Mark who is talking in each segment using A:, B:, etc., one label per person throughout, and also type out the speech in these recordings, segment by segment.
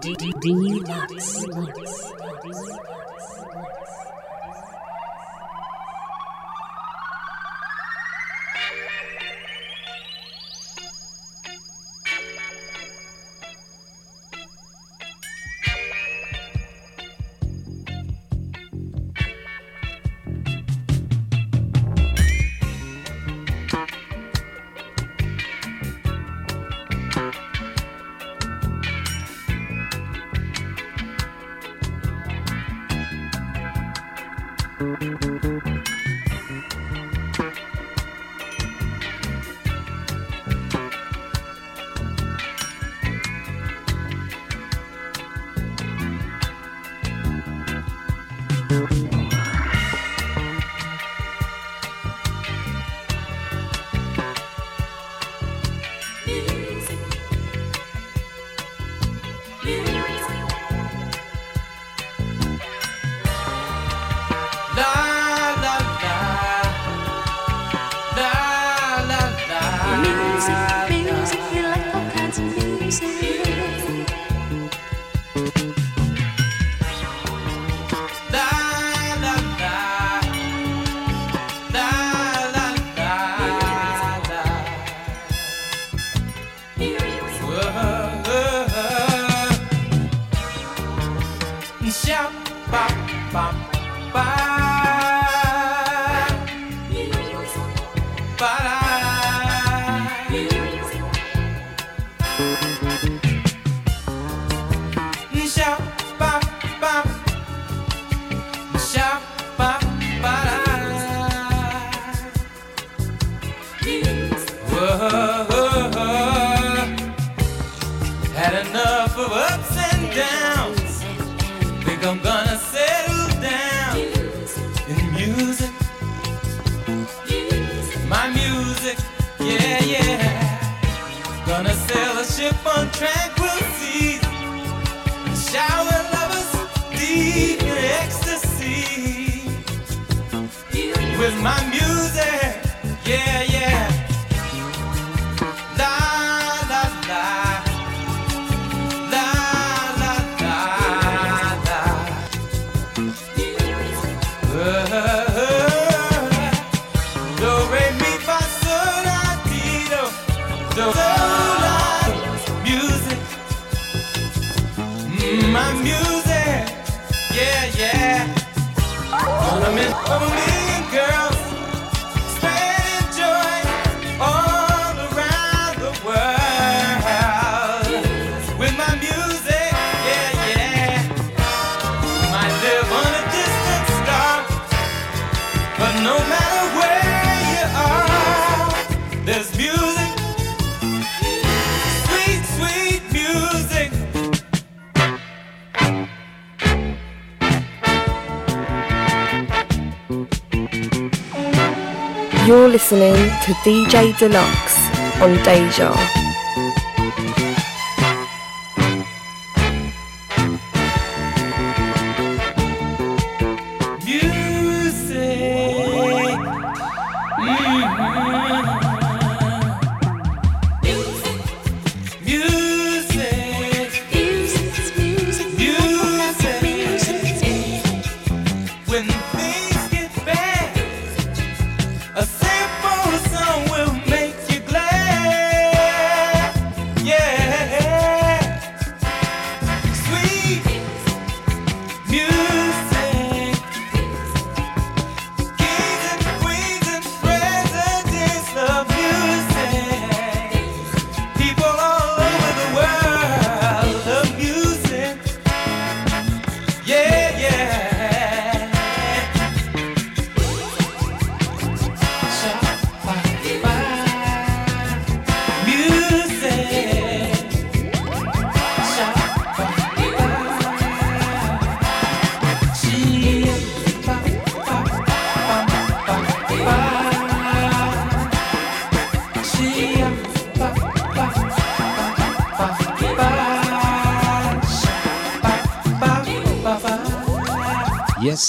A: D D Dlux.
B: listening DJ Dlux on Deja.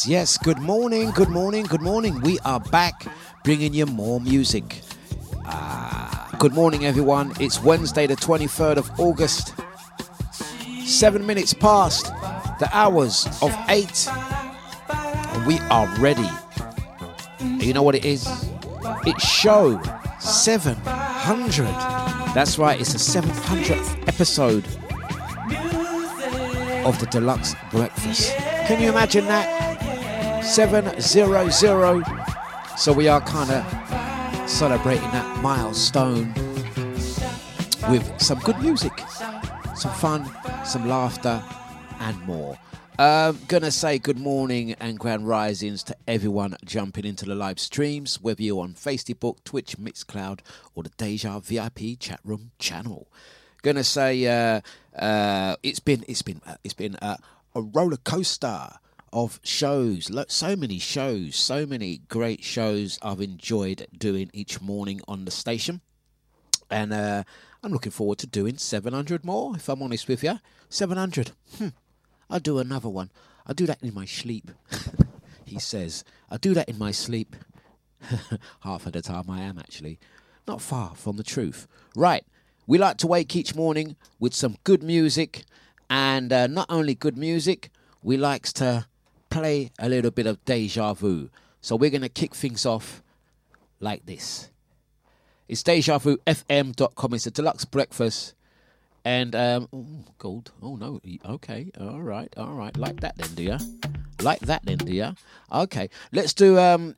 C: Yes, good morning, good morning, good morning. We are back bringing you more music. Ah, Good morning, everyone. It's Wednesday, the 23rd of August. Seven minutes past the hours of eight. And we are ready. You know what it is? It's show 700. That's right, it's the 700th episode of the Dlux Breakfast. Can you imagine that? 700. So we are kind of celebrating that milestone with some good music, some fun, some laughter, and more. Um, gonna say good morning and grand risings to everyone jumping into the live streams, whether you're on Facebook, Twitch, Mixcloud, or the Deja VIP chat room channel. Gonna say uh, uh, it's been it's been uh, it's been uh, a roller coaster of shows. So many shows, so many great shows I've enjoyed doing each morning on the station, and uh, I'm looking forward to doing 700 more. If I'm honest with you, 700. Hmm. I'll do another one. I'll do that in my sleep. he says, I'll do that in my sleep. Half of the time I am actually. Not far from the truth. Right. We like to wake each morning with some good music. And uh, not only good music, we likes to play a little bit of deja vu. So we're going to kick things off like this. It's DejaVuFM.com. It's a Dlux breakfast and um, ooh, gold. Oh no. Okay. All right. All right. Like that then? Like that then? Okay. Let's do. Um,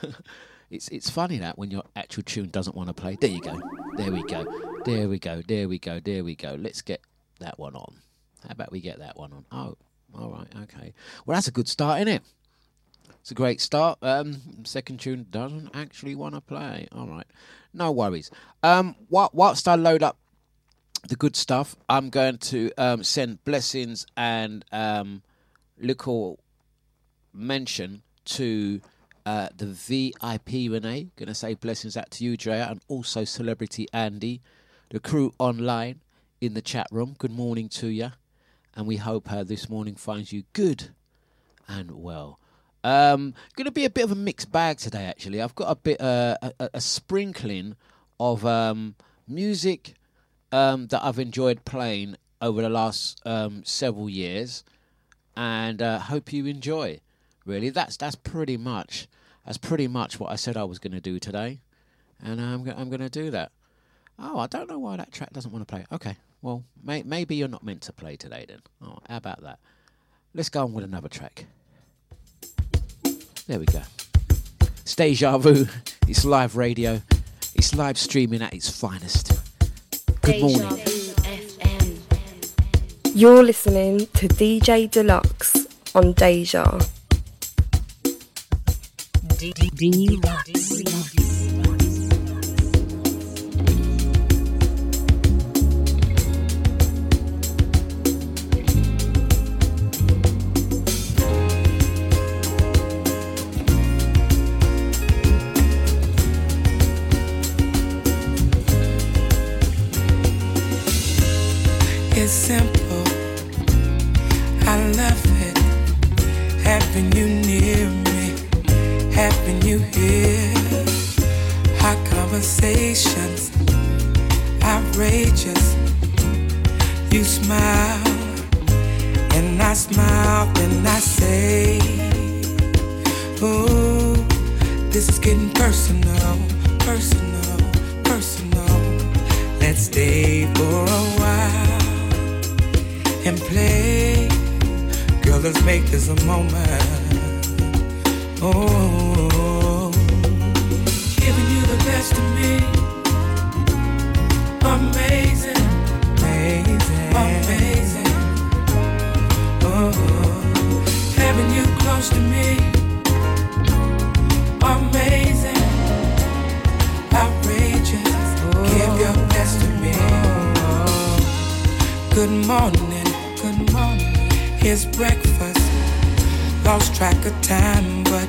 C: it's it's funny that when your actual tune doesn't want to play. There you go. There we go. There we go. There we go. There we go. Let's get that one on. How about we get that one on? Oh. All right. Okay. Well, that's a good start, isn't it? It's a great start. Um, second tune doesn't actually want to play. All right. No worries. Um, whilst I load up the good stuff. I'm going to um, send blessings and um, little mention to uh, the VIP Renee. Going to say blessings out to you, Drea, and also Celebrity Andy, the crew online in the chat room. Good morning to you, and we hope uh, this morning finds you good and well. Um, going to be a bit of a mixed bag today. Actually, I've got a bit uh, a, a, sprinkling of um, music um, that I've enjoyed playing over the last um, several years, and uh, hope you enjoy. Really, that's that's pretty much that's pretty much what I said I was going to do today, and I'm I'm going to do that. Oh, I don't know why that track doesn't want to play. Okay, well, may, maybe you're not meant to play today then. Oh, how about that? Let's go on with another track. There we go. It's Deja Vu. It's live radio. It's live streaming at its finest. Good morning.
B: You're listening to DJ Dlux on Deja.
A: Dlux.
D: Simple. I love it. Having you near me, having you here. Hot conversations, outrageous. You smile, and I smile, and I say, Oh, this is getting personal, personal, personal. Let's stay for a while and play. Girl, let's make this a moment. Oh, giving you the best of me. Amazing, amazing, amazing. Oh, having you close to me. Amazing, outrageous. Oh. Give your best to me. Oh. Good morning his breakfast. Lost track of time, but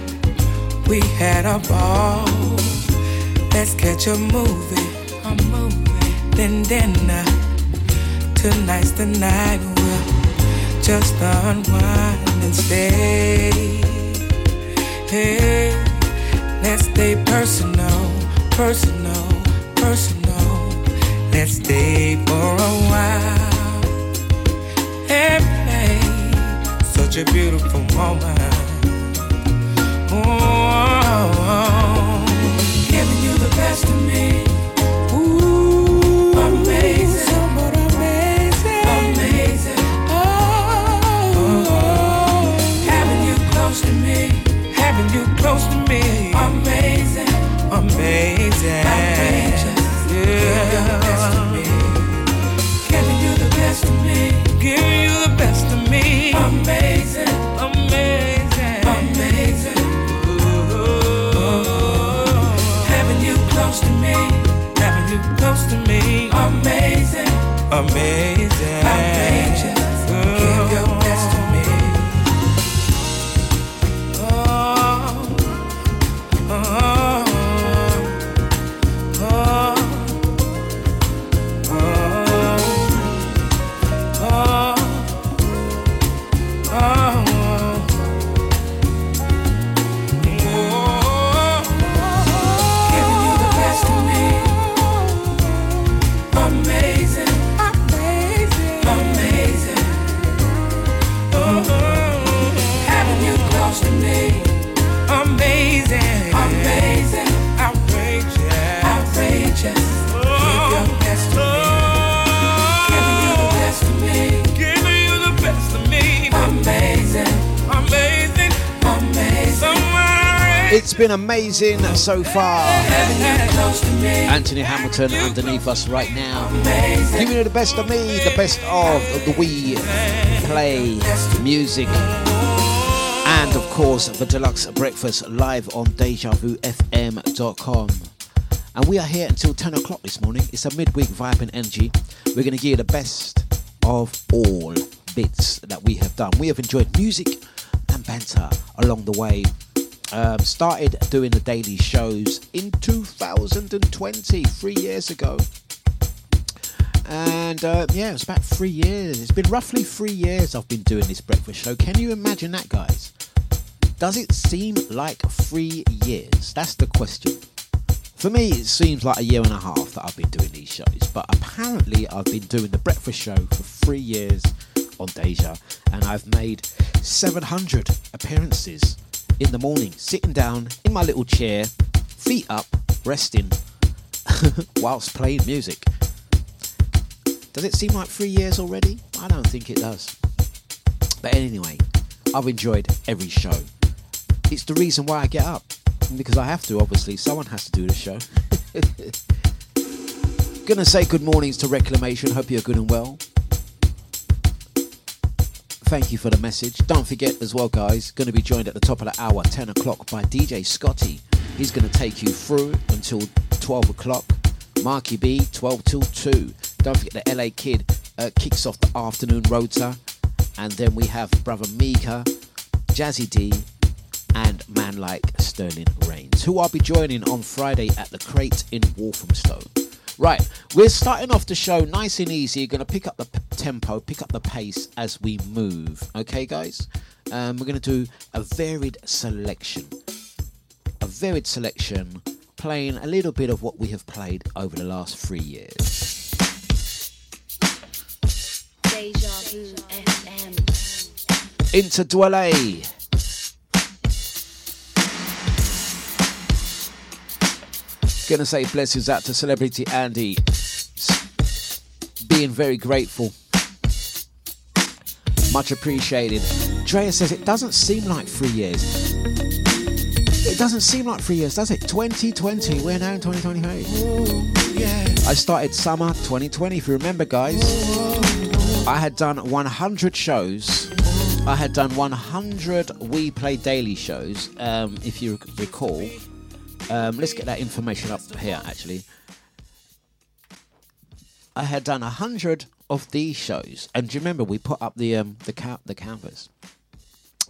D: we had a ball. Let's catch a movie, a movie, then dinner. Tonight's the night we'll just unwind and stay. Hey, let's stay personal, personal, personal. Let's stay for a while such a beautiful moment. Oh, giving you the best of me. Ooh, amazing, amazing, amazing. Oh, having you close to me, having you close to me. Amazing, amazing. Yeah. Giving you the best of me, giving you close to me, having you close to me. Amazing, amazing,
C: been amazing so far. Anthony Hamilton underneath us right now. Giving you the best of me, the best of the we play music. And of course, the Dlux breakfast live on DejaVuFM.com. And we are here until 10 o'clock this morning. It's a midweek vibe and energy. We're going to give you the best of all bits that we have done. We have enjoyed music and banter along the way. Um, started doing the daily shows in 2020, three years ago. And uh, yeah, it's about three years. It's been roughly three years I've been doing this breakfast show. Can you imagine that, guys? Does it seem like three years? That's the question. For me, it seems like a year and a half that I've been doing these shows, but apparently, I've been doing the breakfast show for three years on Deja, and I've made 700 appearances in the morning, sitting down in my little chair, feet up, resting, whilst playing music. Does it seem like three years already? I don't think it does. But anyway, I've enjoyed every show. It's the reason why I get up. Because I have to, obviously. Someone has to do the show. Gonna say good mornings to Reclamation. Hope you're good and well. Thank you for the message. Don't forget as well, guys, gonna be joined at the top of the hour, 10 o'clock, by DJ Scotty. He's gonna take you through until 12 o'clock. Marky B, 12 till 2. Don't forget the LA Kid uh, kicks off the afternoon rota. And then we have Brother Mika, Jazzy D, and man like Sterling Reigns, who I'll be joining on Friday at the Crate in Walthamstow. Right, we're starting off the show nice and easy. Going to pick up the p- tempo, pick up the pace as we move. Okay, guys? Um, we're going to do a varied selection. A varied selection, playing a little bit of what we have played over the last three years.
A: Deja Vu FM.
C: Into Dwele. Gonna say blessings out to celebrity Andy. Being very grateful. Much appreciated. Drea says it doesn't seem like three years. It doesn't seem like three years, does it? 2020, we're now in 2023. I started summer 2020, if you remember, guys. I had done 100 shows. I had done 100 We Play Daily shows, um, if you recall. Um, let's get that information up here, actually. I had done a 100 of these shows, and do you remember we put up the um, the ca- the canvas?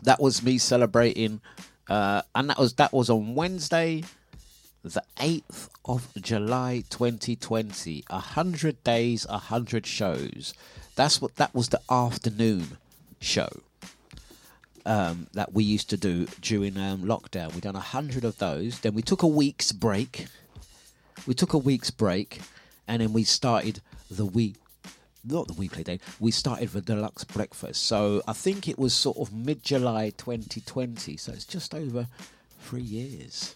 C: That was me celebrating, uh, and that was that was on Wednesday, the 8th of July 2020. A 100 days, a 100 shows. That's what that was the afternoon show um, that we used to do during um, lockdown. We done a hundred of those. Then we took a week's break. We took a week's break, and then we started the we not the weekly day. We started the Dlux breakfast. So I think it was sort of mid July 2020. So it's just over three years.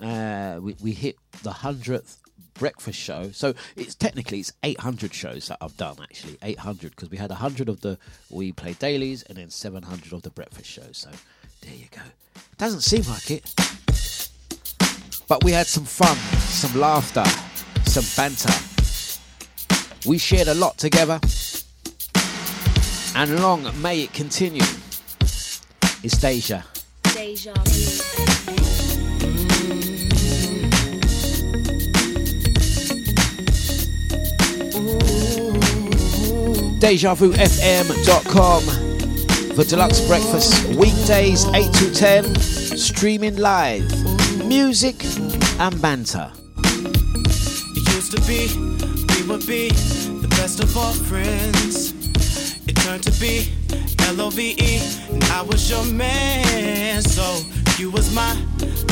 C: Uh, we, we hit the hundredth breakfast show. So it's technically it's 800 shows that I've done actually 800 because we had 100 of the we play dailies and then 700 of the breakfast shows. So there you go. Doesn't seem like it, but we had some fun, some laughter, some banter. We shared a lot together, and long may it continue. It's Deja.
A: Deja
C: DejaVuFM.com for Dlux Breakfast. Weekdays 8 to 10, streaming live. Music and banter.
E: It used to be, we would be the best of all friends. It turned to be L O V E, and I was your man. So you was my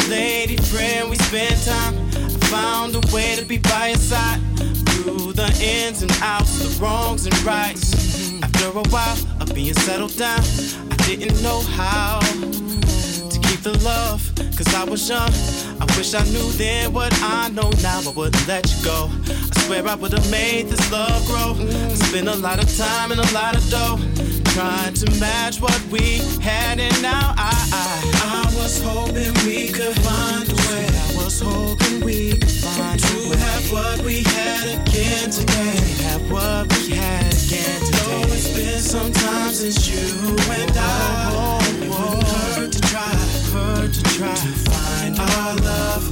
E: lady friend. We spent time. Found a way to be by your side through the ins and outs, the wrongs and rights. After a while of being settled down, I didn't know how to keep the love, cause I was young. I wish I knew then what I know now. I wouldn't let you go. I swear I would've made this love grow. I spent a lot of time and a lot of dough trying to match what we had, and now I, I, I was hoping we could find a way. I was hoping we to have what we had again today. Have what we had again today. Though it's been some time since you and I. It wouldn't hurt to try, hurt to try to find our love.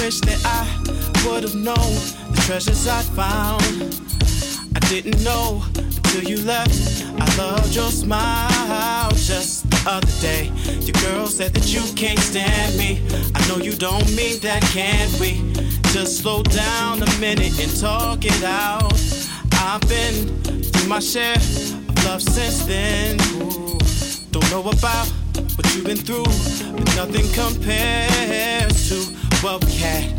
E: Wish that I would have known the treasures I found. I didn't know until you left. I loved your smile just other day. Your girl said that you can't stand me. I know you don't mean that, can we? Just slow down a minute and talk it out. I've been through my share of love since then. Ooh, don't know about what you've been through, but nothing compares to what we had.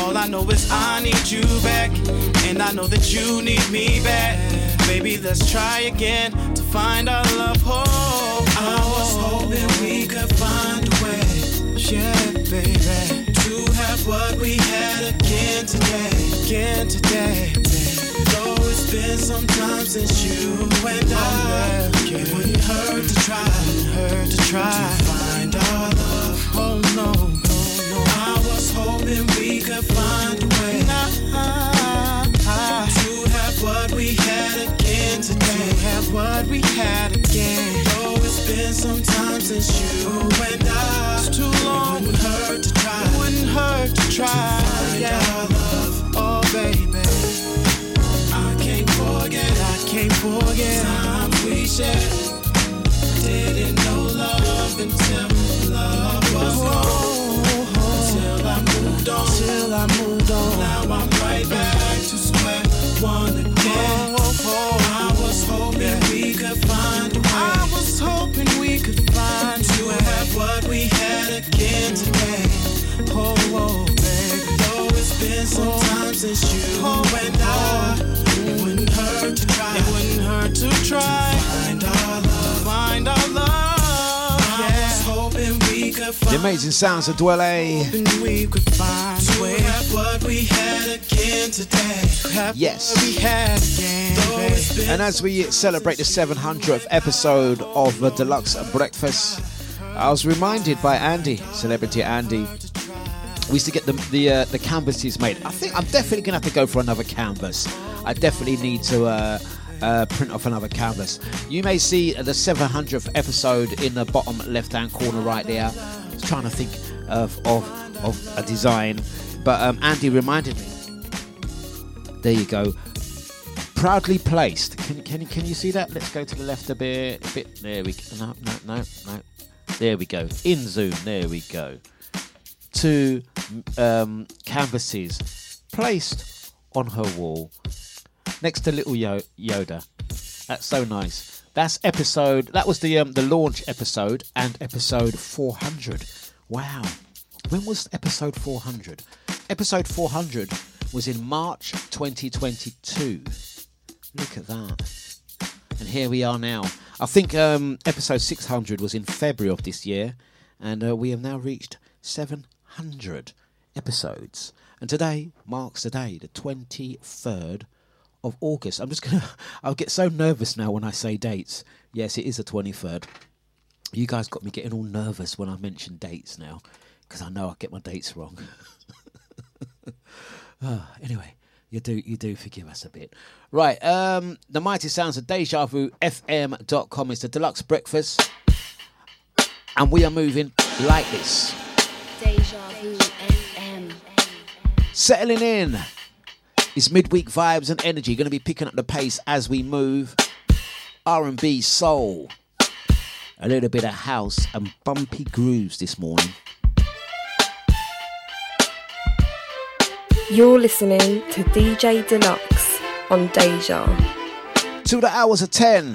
E: All I know is I need you back, and I know that you need me back. Baby, let's try again to find our love. Oh, I was hoping we could find a way, yeah, baby, to have what we had again today, again today. Though it's been some time since you and I, it wouldn't hurt to try, hurt to try to find our love. Oh no, no, no. I was hoping we could find a way to have what we had again today. To have what we had again. It's been some time since you and I, it's too long. It wouldn't hurt to try. It wouldn't hurt to try. To find yeah. our love. Oh baby. I can't forget, I can't forget times we shared. Didn't know love until love was oh, gone. Oh. Till I moved on, till I moved on. Now I'm
C: The amazing sounds of
E: Dwele.
C: Yes. And as we celebrate the 700th episode of the Dlux Breakfast, I was reminded by Andy, celebrity Andy. We used to get the the, uh, the canvases made. I think I'm definitely gonna have to go for another canvas. I definitely need to uh, uh, print off another canvas. You may see the 700th episode in the bottom left-hand corner right there. I was trying to think of of, of a design, but um, Andy reminded me. There you go proudly placed. Can can can you see that? Let's go to the left a bit. A bit. There we go. No, no, no, no. There we go. In zoom. There we go. Two um, canvases placed on her wall next to little Yo- Yoda. That's so nice. That's episode. That was the um, the launch episode and episode 400. Wow. When was episode 400? Episode 400 was in March 2022. Look at that. And here we are now. I think um, episode 600 was in February of this year, and uh, we have now reached 700 episodes. And today marks the day, the 23rd of August. I'm just gonna, I'll get so nervous now when I say dates. Yes, it is the 23rd. You guys got me getting all nervous when I mention dates now, because I know I get my dates wrong. Ah, anyway, you do you do forgive us a bit. Right, um, the mighty sounds of Deja Vu FM.com is the Dlux breakfast. And we are moving like this.
F: Deja Vu FM.
C: Settling in. It's midweek vibes and energy. Going to be picking up the pace as we move. R&B, soul, a little bit of house and bumpy grooves this morning.
G: You're listening to DJ Dlux on Deja.
C: To the hours of 10.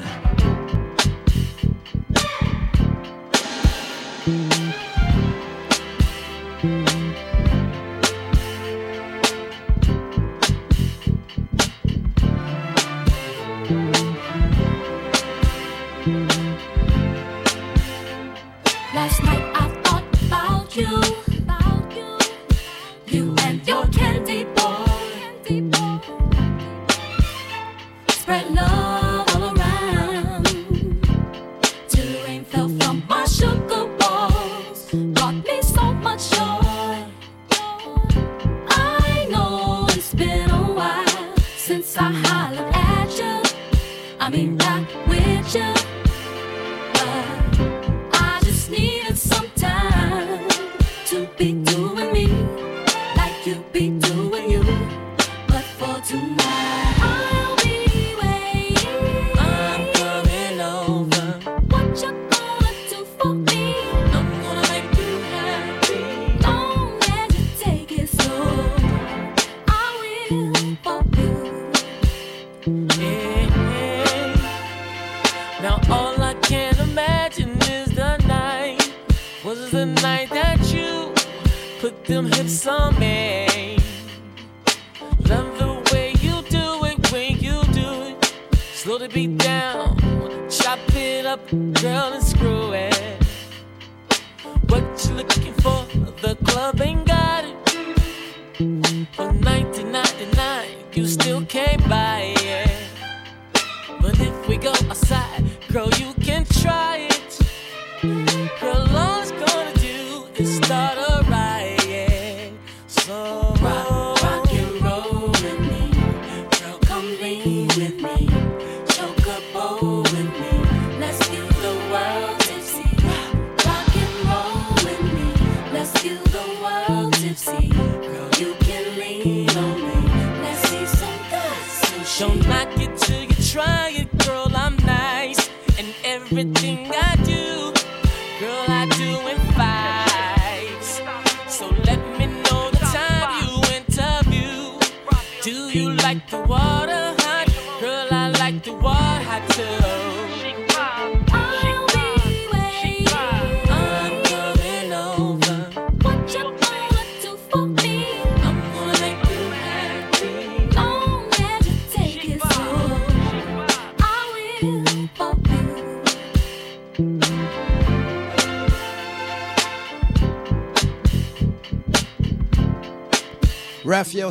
H: Up,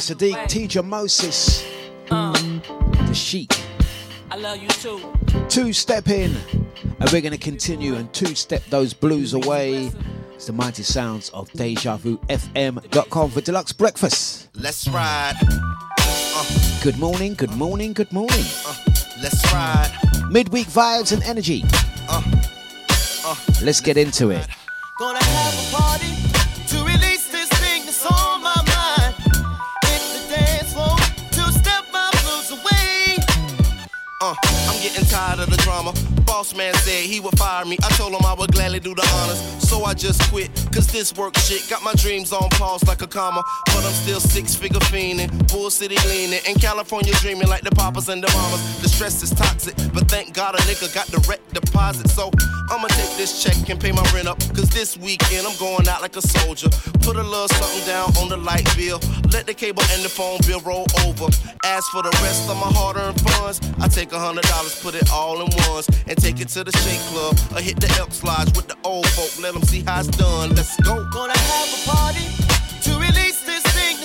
C: Sadiq, Teacher Moses,
H: Uh,
C: the Sheik.
H: I love you too.
C: Two step in, and we're going to continue and two step those blues away. It's the mighty sounds of Deja Vu FM.com for Dlux breakfast.
I: Let's ride. Uh.
C: Good morning, good morning, good morning. Uh.
I: Let's ride.
C: Midweek vibes and energy. Uh. Let's get into it.
I: Gonna have a party Boss man said he would fire me. I told him I would gladly do the honors. So I just quit. Cause this work shit got my dreams on pause like a comma. But I'm still six figure fiending, bull city leaning. In California dreaming like the papas and the mamas. The stress is toxic, but thank God a nigga got direct deposit. So I'ma take this check and pay my rent up. Cause this weekend I'm going out like a soldier. Put a little something down on the light bill. Let the cable and the phone bill roll over. As for the rest of my hard earned funds, I take a hundred dollars, put it all in ones, and take it to the shake club. Or hit the Elks Lodge with the old folk. Let them see how it's done. Let's go.
J: Gonna have a party to release this thing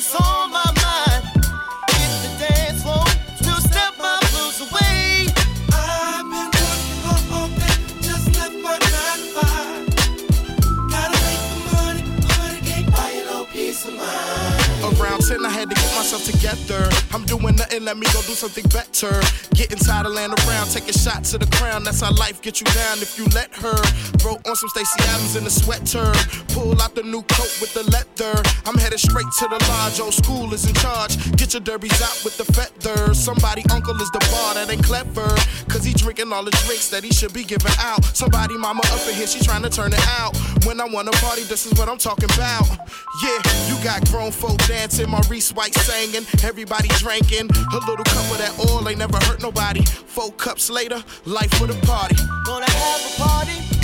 K: I had to myself together. I'm doing nothing, let me go do something better. Getting tired of laying around, taking shots to the crown. That's how life get you down if you let her. Wrote on some Stacy Adams in the sweater. Pull out the new coat with the leather. I'm headed straight to the lodge. Old school is in charge. Get your derbies out with the feathers. Somebody uncle is the bar that ain't clever. Cause he drinking all the drinks that he should be giving out. Somebody mama up in here, she trying to turn it out. When I wanna party, this is what I'm talking about. Yeah, you got grown folk dancing, Maurice White everybody drinking. A little cup of that oil ain't never hurt nobody. Four cups later, life for the party.
J: Gonna have a party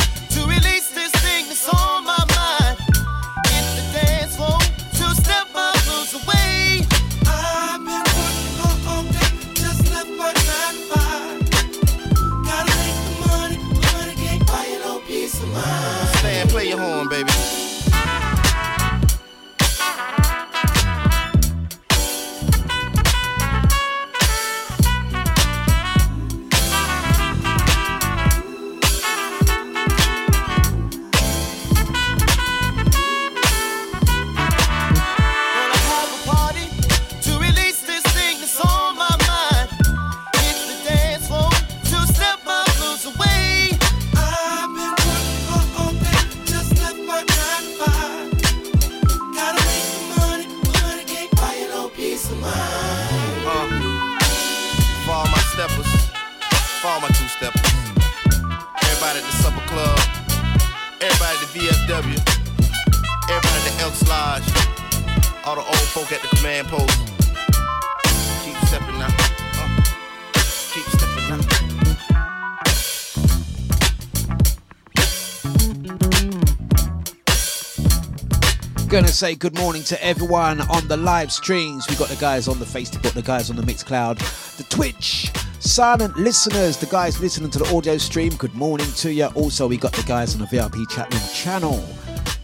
C: say good morning to everyone on the live streams. We got the guys on the Facebook, the guys on the Mixcloud, the Twitch, silent listeners, the guys listening to the audio stream. Good morning to you. Also, we got the guys on the VIP chat room channel.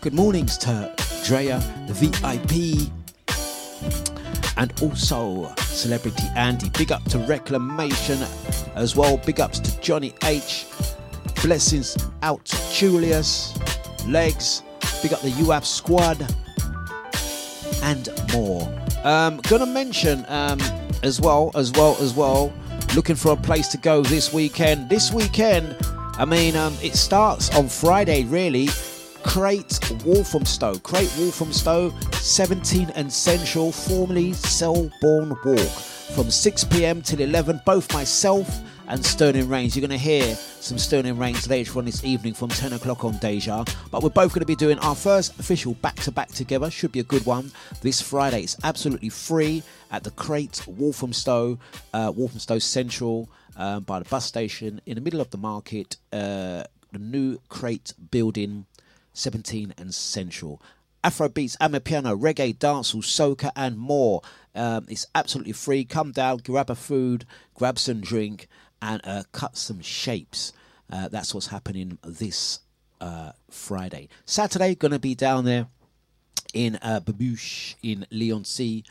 C: Good mornings to Drea, the VIP, and also Celebrity Andy. Big up to Reclamation as well. Big ups to Johnny H. Blessings out to Julius, Legs. Big up the UAP squad and more. Um, gonna mention um, as well, as well, as well. Looking for a place to go this weekend. This weekend, I mean, um, it starts on Friday, really. Crate Walthamstow, Crate Walthamstow, 17 and Central, formerly Selborne Walk, from 6 pm till 11. Both myself and Sterling Reigns. You're going to hear some Sterling Reigns later on this evening from 10 o'clock on Deja. But we're both going to be doing our first official back to back together. Should be a good one this Friday. It's absolutely free at the Crate Walthamstow, uh, Walthamstow Central, um, by the bus station in the middle of the market. Uh, the new Crate building, 17 and Central. Afro beats, Amapiano, reggae, dancehall, soca, and more. Um, it's absolutely free. Come down, grab a food, grab some drink, and uh, cut some shapes. Uh, that's what's happening this uh, Friday. Saturday, gonna be down there in uh, Babouche in Leon C,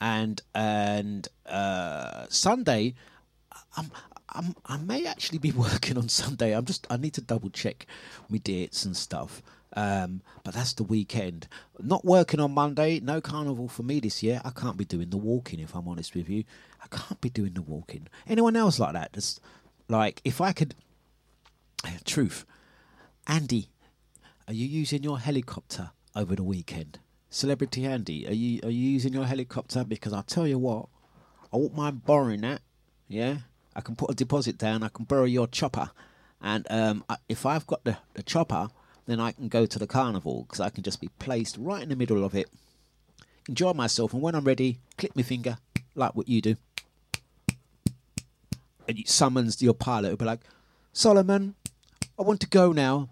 C: and and uh, Sunday, I'm, I'm I may actually be working on Sunday. I'm just I need to double check my dates and stuff. Um, but that's the weekend. Not working on Monday. No carnival for me this year. I can't be doing the walking if I'm honest with you. I can't be doing the walking. Anyone else like that? Just like if I could. Truth, Andy, are you using your helicopter over the weekend? Celebrity Andy, are you are you using your helicopter? Because I'll tell you what, I won't mind borrowing that. Yeah, I can put a deposit down. I can borrow your chopper, and um, I, if I've got the, the chopper, then I can go to the carnival because I can just be placed right in the middle of it, enjoy myself, and when I'm ready, click my finger like what you do, and it summons your pilot. It'll be like, Solomon, I want to go now.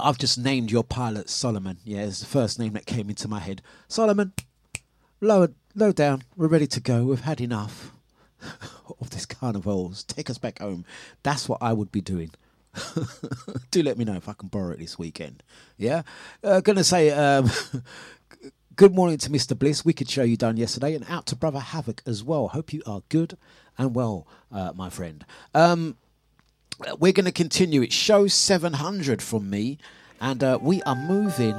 C: I've just named your pilot Solomon. Yeah, it's the first name that came into my head. Solomon, lower, low down. We're ready to go. We've had enough of this carnivals. Take us back home. That's what I would be doing. Do let me know if I can borrow it this weekend. Yeah, uh, gonna say um, good morning to Mr. Bliss. Wicked show you done yesterday, and out to Brother Havoc as well. Hope you are good and well, uh, my friend. Um, we're to continue. It's show 700 from me, and uh, we are moving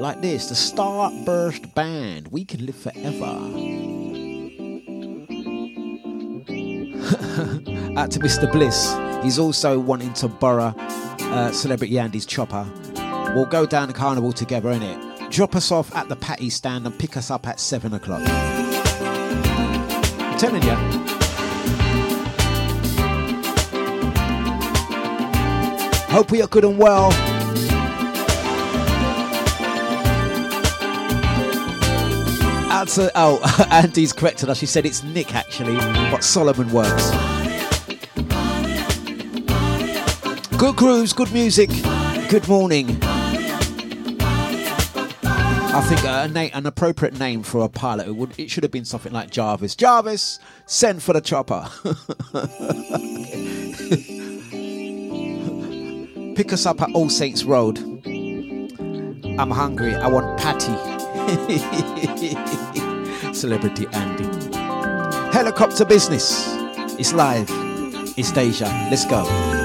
C: like this the Starburst Band. We can live forever. Out to Mr. Bliss. He's also wanting to borrow uh, Celebrity Andy's chopper. We'll go down the carnival together, innit? Drop us off at the patty stand and pick us up at 7 o'clock. I'm telling you. Hope we are good and well. To, oh, Andy's corrected us. She said it's Nick actually, but Solomon works. Good grooves, good music, good morning. I think uh, na- an appropriate name for a pilot would it should have been something like Jarvis. Jarvis, send for the chopper. Pick us up at All Saints Road. I'm hungry. I want patty. Celebrity Andy. Helicopter business. It's live. It's Deja. Let's go.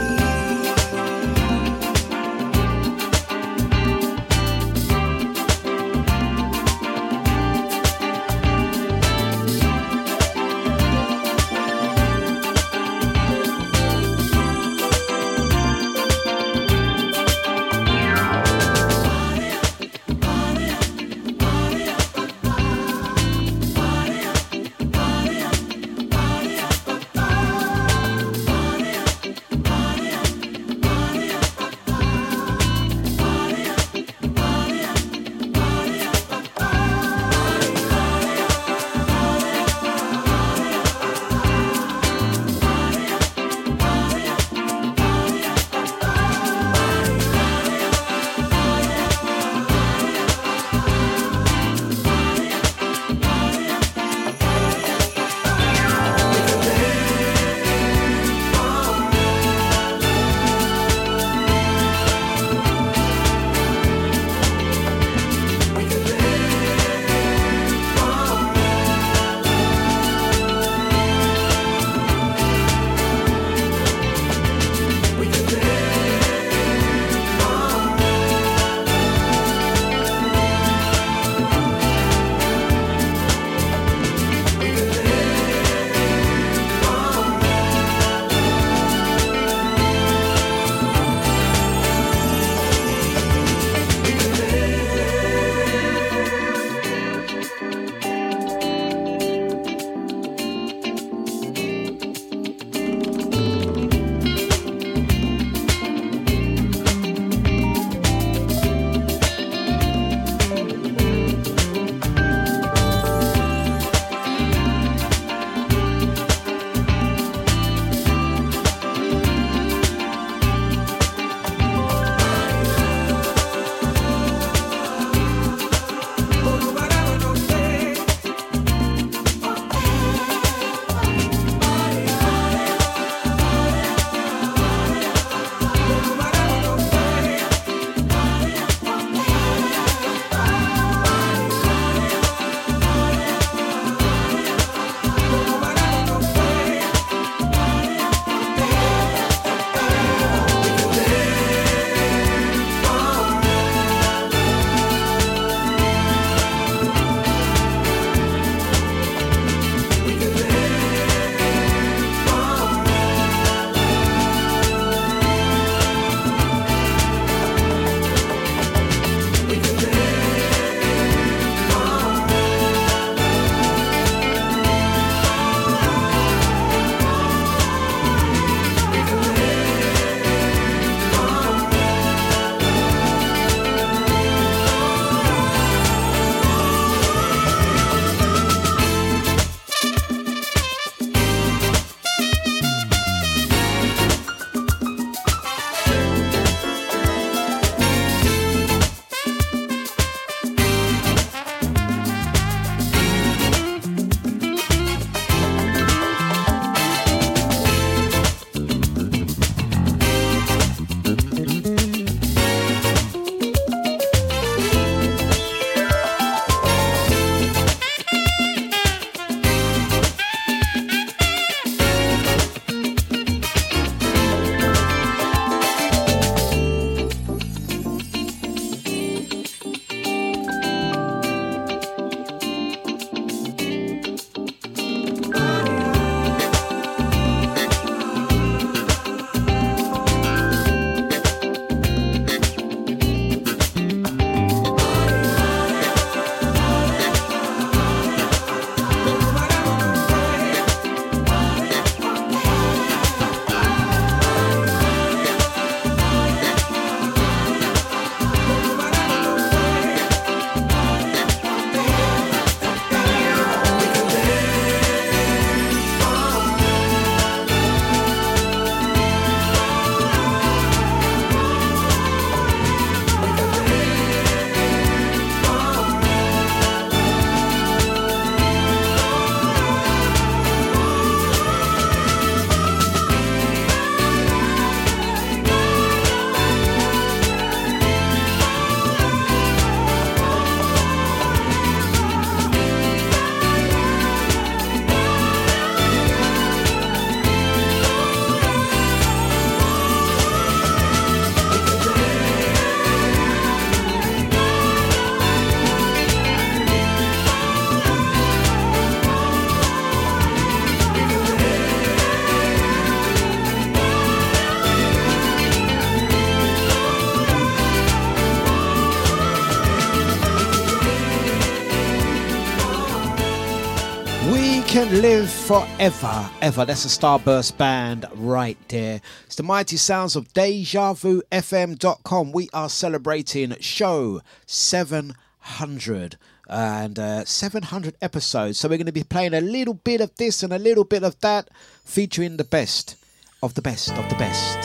C: Live forever, ever. That's a Starburst band right there. It's the mighty sounds of DejaVuFM.com. We are celebrating show 700 and uh, 700 episodes. So we're going to be playing a little bit of this and a little bit of that, featuring the best of the best of the best.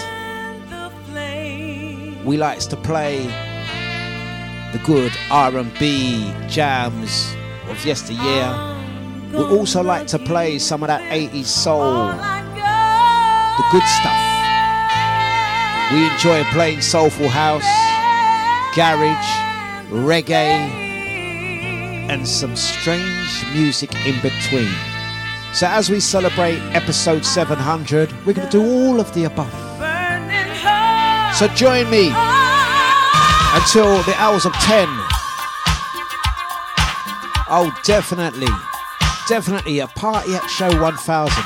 C: We likes to play the good R&B jams of yesteryear. We also like to play some of that 80s soul, the good stuff. We enjoy playing soulful house, garage, reggae, and some strange music in between. So as we celebrate episode 700, we're going to do all of the above. So join me until the hours of 10. Oh, definitely. Definitely a party at show 1000.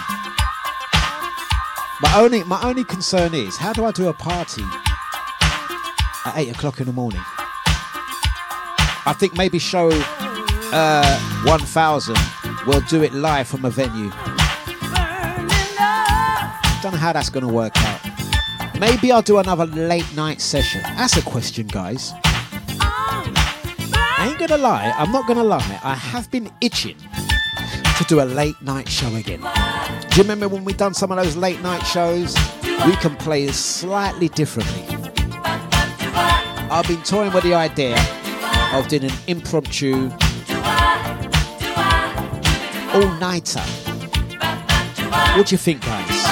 C: My only, my only concern is how do I do a party at 8 o'clock in the morning? I think maybe show uh, 1000 we'll do it live from a venue. Don't know how that's going to work out. Maybe I'll do another late night session. That's a question, guys. I ain't gonna lie, I'm not gonna lie, I have been itching to do a late night show again. Do you remember when we done some of those late night shows? We can play slightly differently. I've been toying with the idea of doing an impromptu all nighter. What do you think, guys?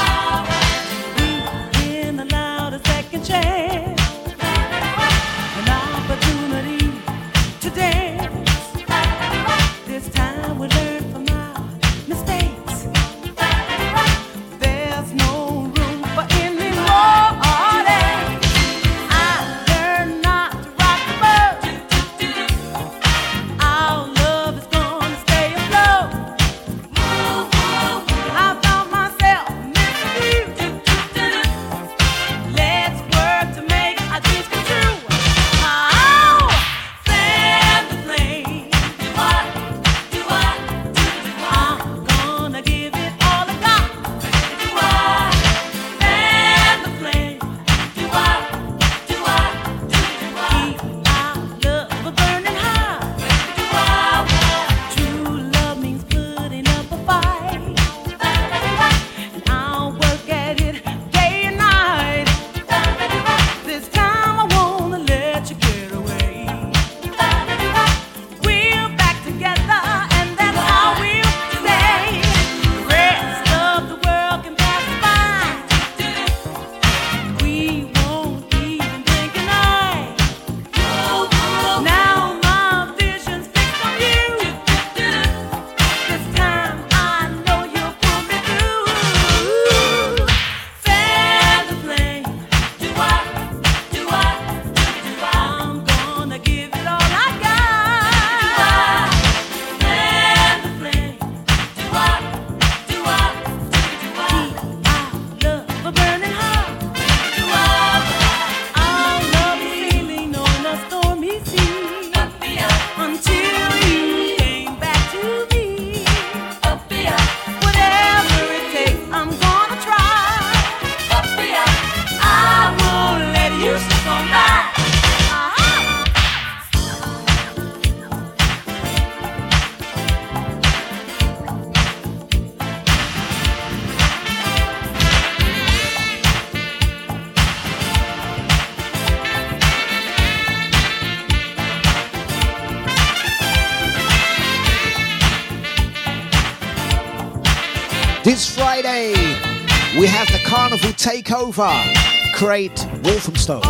C: Takeover. Crate Walthamstow.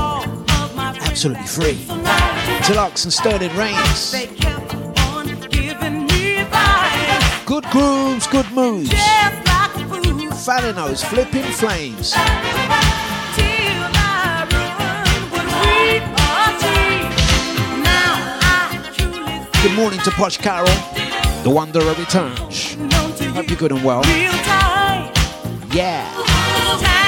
C: Absolutely free. Dlux and Sterling Reigns.
L: They kept on giving me advice.
C: Good grooves, good moves.
L: Just like a fool.
C: Falinos, flipping flames.
L: Till I ruined what we achieved. Now I truly
C: Good morning to Posh Carol. The Wanderer returns. Hope
L: you
C: you're good and well. Yeah.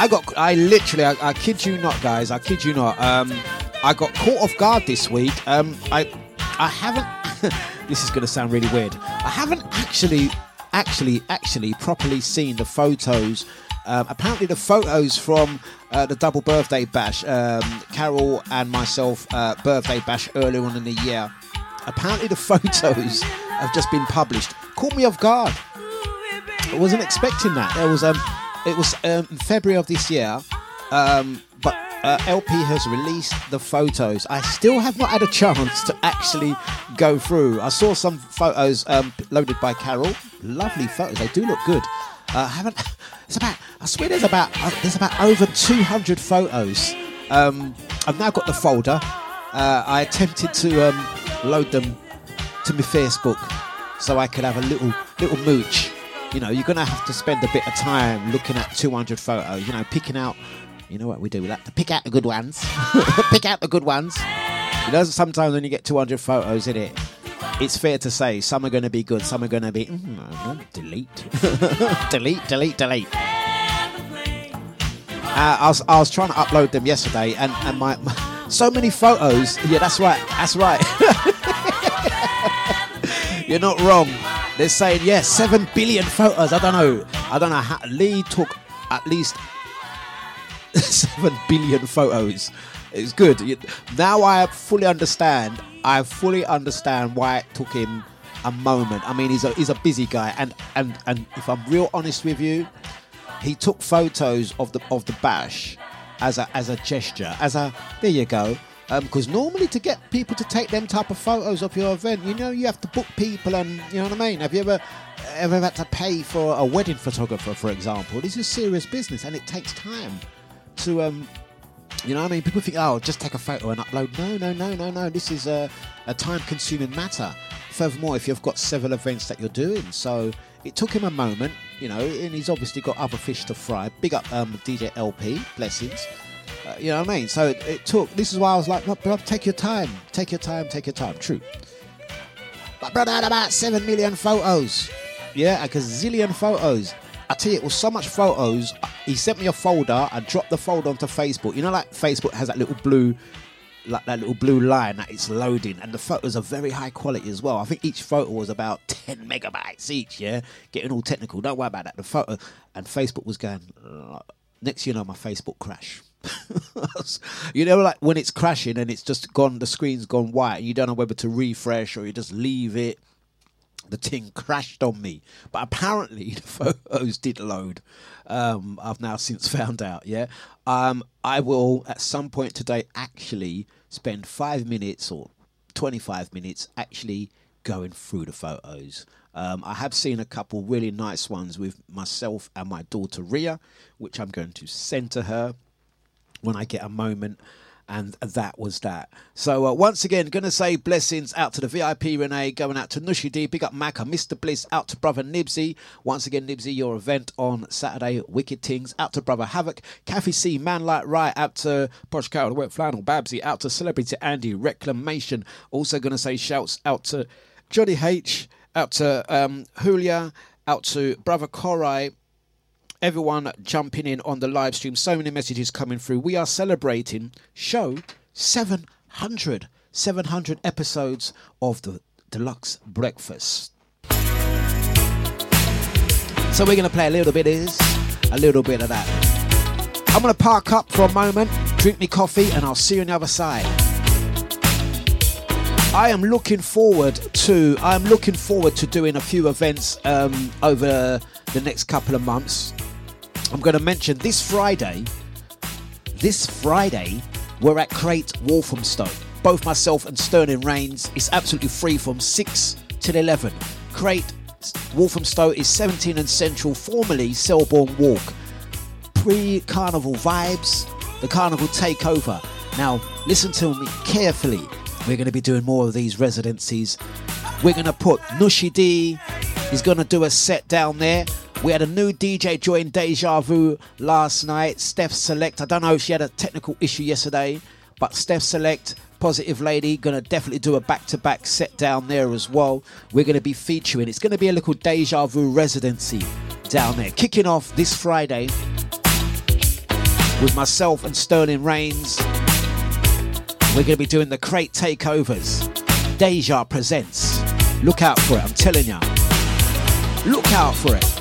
L: I
C: got, I literally, I, I kid you not, guys. I kid you not. Um, I got caught off guard this week. Um, I, I haven't. this is going to sound really weird. I haven't actually, actually, actually properly seen the photos. Um, apparently, the photos from uh, the double birthday bash, um, Carol and myself, uh, birthday bash earlier on in the year. Apparently, the photos have just been published. Caught me off guard. I wasn't expecting that. There was um, it was um, February of this year, um, but uh, LP has released the photos. I still have not had a chance to actually go through. I saw some photos um, loaded by Carol. Lovely photos. They do look good. Uh, I haven't. It's about. I swear there's about. Uh, there's about over 200 photos. Um, I've now got the folder. Uh, I attempted to um, load them to my Facebook so I could have a little little mooch. You know, you're gonna have to spend a bit of time looking at 200 photos. You know, picking out. You know what we do? We like to pick out the good ones. pick out the good ones. You know, sometimes when you get 200 photos in it, it's fair to say some are going to be good, some are going to be mm, delete, delete, delete, delete. Uh, I was I was trying to upload them yesterday, and and my, my so many photos. Yeah, that's right, that's right. You're not wrong. They're saying yes, seven billion photos. I don't know. I don't know. How, Lee took at least seven billion photos. It's good. Now I fully understand. I fully understand why it took him a moment. I mean, he's a he's a busy guy, and and and if I'm real honest with you, he took photos of the of the bash as a as a gesture, as a there you go. Because normally to get people to take them type of photos of your event, you know, you have to book people, and you know what I mean. Have you ever ever had to pay for a wedding photographer, for example? This is serious business, and it takes time to um you know what I mean? People think, oh, just take a photo and upload. No, no, no, no, no. This is a, a time consuming matter. Furthermore, if you've got several events that you're doing. So it took him a moment, you know, and he's obviously got other fish to fry. Big up um, DJ LP, blessings. Uh, you know what I mean? So it, it took, this is why I was like, "Bruv, bruv, take your time. Take your time, take your time. True. But brother had about 7 million photos. Yeah, a gazillion photos. I tell you, it was so much photos. He sent me a folder. I dropped the folder onto Facebook. You know, like Facebook has that little blue, like that little blue line that it's loading, and the photos are very high quality as well. I think each photo was about 10 megabytes each. Yeah, getting all technical. Don't worry about that. The photo and Facebook was going. Next, you know, my Facebook crash. you know, like when it's crashing and it's just gone, the screen's gone white, and you don't know whether to refresh or you just leave it the thing crashed on me. But apparently the photos did load. Um, I've now since found out. Yeah, um, I will at some point today actually spend five minutes or twenty-five minutes actually going through the photos. Um, I have seen a couple really nice ones with myself and my daughter Ria, which I'm going to send to her when I get a moment. And that was that. So uh, once again, gonna say blessings out to the VIP Renee, going out to Nushi D, big up Macca, Mr. Bliss, out to brother Nibsy. Once again, Nibsy, your event on Saturday, Wicked Things. Out to brother Havoc, Kathy C, Man Like Right, out to Posh Carol, Wet Flannel, Babsy, out to Celebrity Andy, Reclamation. Also gonna say shouts out to Johnny H, out to um, Julia, out to brother Korai, everyone jumping in on the live stream. So many messages coming through. We are celebrating show 700. 700 episodes of the Dlux Breakfast. So we're going to play a little bit of this, a little bit of that. I'm going to park up for a moment, drink me coffee, and I'll see you on the other side. I am looking forward to I'm looking forward to doing a few events um, over the next couple of months. I'm going to mention this Friday. This Friday, we're at Crate Walthamstow. Both myself and Sterling Reigns. It's absolutely free from 6 till 11. Crate Walthamstow is 17 and Central, formerly Selborne Walk. Pre carnival vibes, the carnival takeover. Now, listen to me carefully. We're going to be doing more of these residencies. We're going to put Nushi D. He's going to do a set down there. We had a new DJ join Deja Vu last night. Steph Select. I don't know if she had a technical issue yesterday, but Steph Select, Positive Lady, gonna definitely do a back-to-back set down there as well. We're gonna be featuring. It's gonna be a little Deja Vu residency.
B: down there. Kicking off this Friday with myself and Sterling Reigns. We're to be doing the crate takeovers. Deja presents. Look out for it, I'm telling you. Look out for it.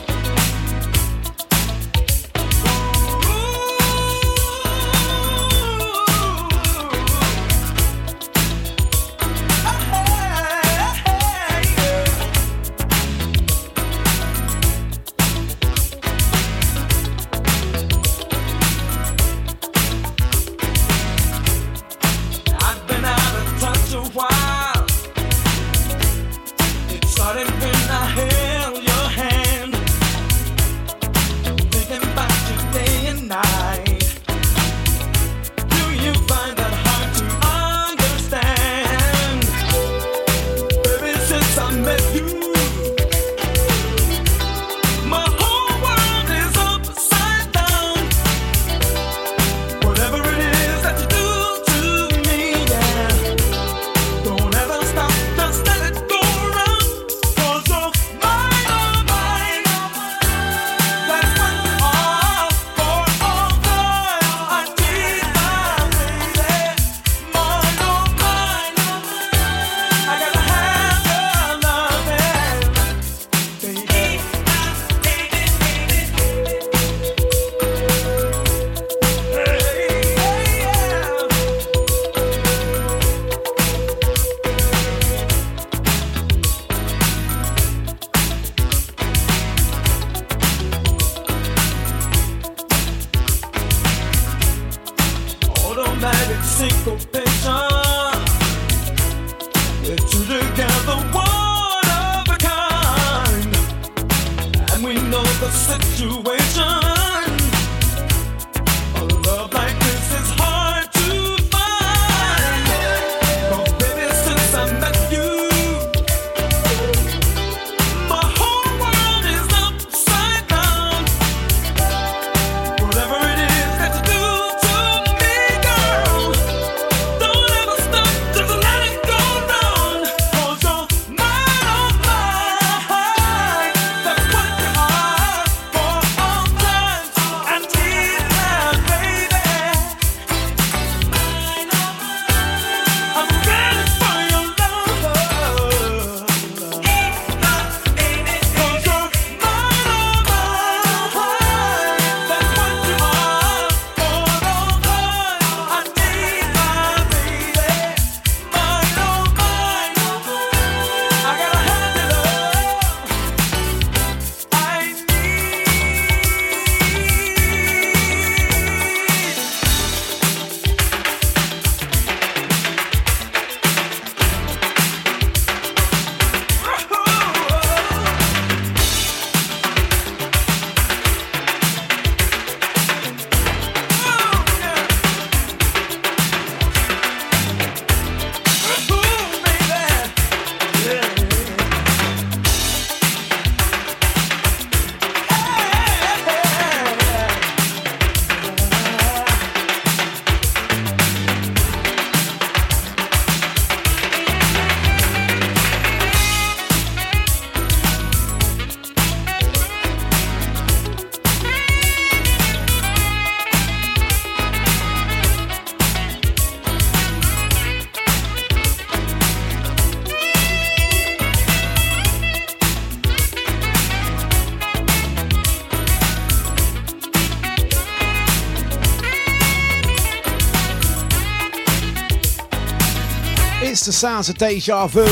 C: The
B: sounds of deja vu.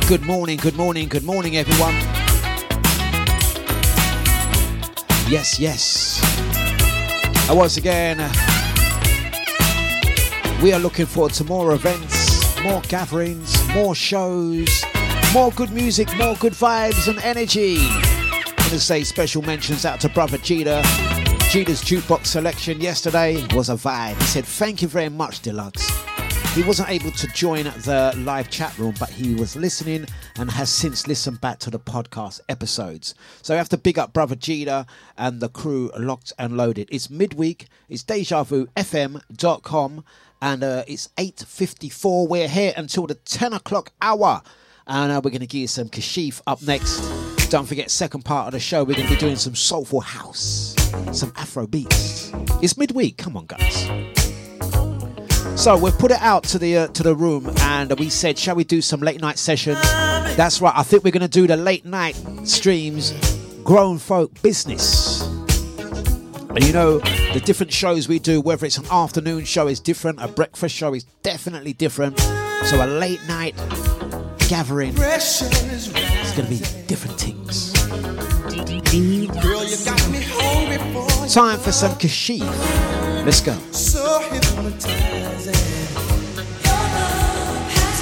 B: Good morning, good morning, good morning, everyone. Yes, yes. And once again, we are looking forward to more events, more gatherings, more shows, more good music, more good vibes and energy. I'm going to say special mentions out to Brother Jeter. Jeter's jukebox selection yesterday was a vibe. He said, Thank you very much, Dlux. He wasn't able to join the live chat room, but he was listening and has since listened back to the podcast episodes. So we have to big up Brother Gina and the crew locked and loaded. It's midweek, it's DejaVuFM.com, and uh, it's 8.54. We're here until the 10 o'clock hour, and uh, we're going to give you some Kashif up next.
C: Don't forget, second part of the show, we're going to be doing some soulful house, some Afro beats. It's midweek, come on, guys. So we've put it out to the uh, to the room, and we said, shall we do some late night session? That's right. I think we're going to do the late night streams, grown folk business. And you know, the different shows we do, whether it's an afternoon show is different, a breakfast show is definitely different. So a late night gathering is going to be different things.
J: Girl,
C: Time for some kashif. Let's go.
J: So hypnotizing. Your love has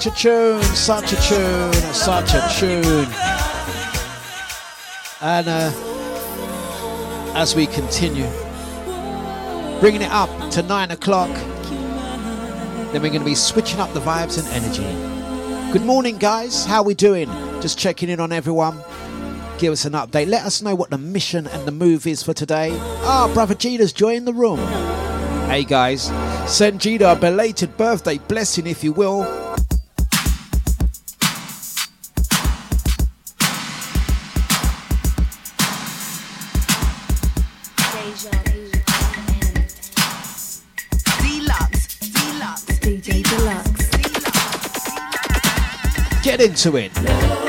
C: such a tune, such a tune, such a tune. And uh, as we continue, bringing it up to nine o'clock, then we're going to be switching up the vibes and energy. Good morning, guys. How we doing? Just checking in on everyone. Give us an update. Let us know what the mission and the move is for today. Ah, oh, brother Gina's joined the room. Hey guys, send Gina a belated birthday blessing if you will. into it.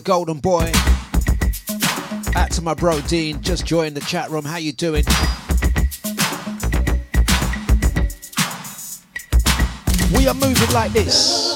H: The Golden Boy. Out to my bro Dean, just joined the chat room. How you doing? We are moving like this.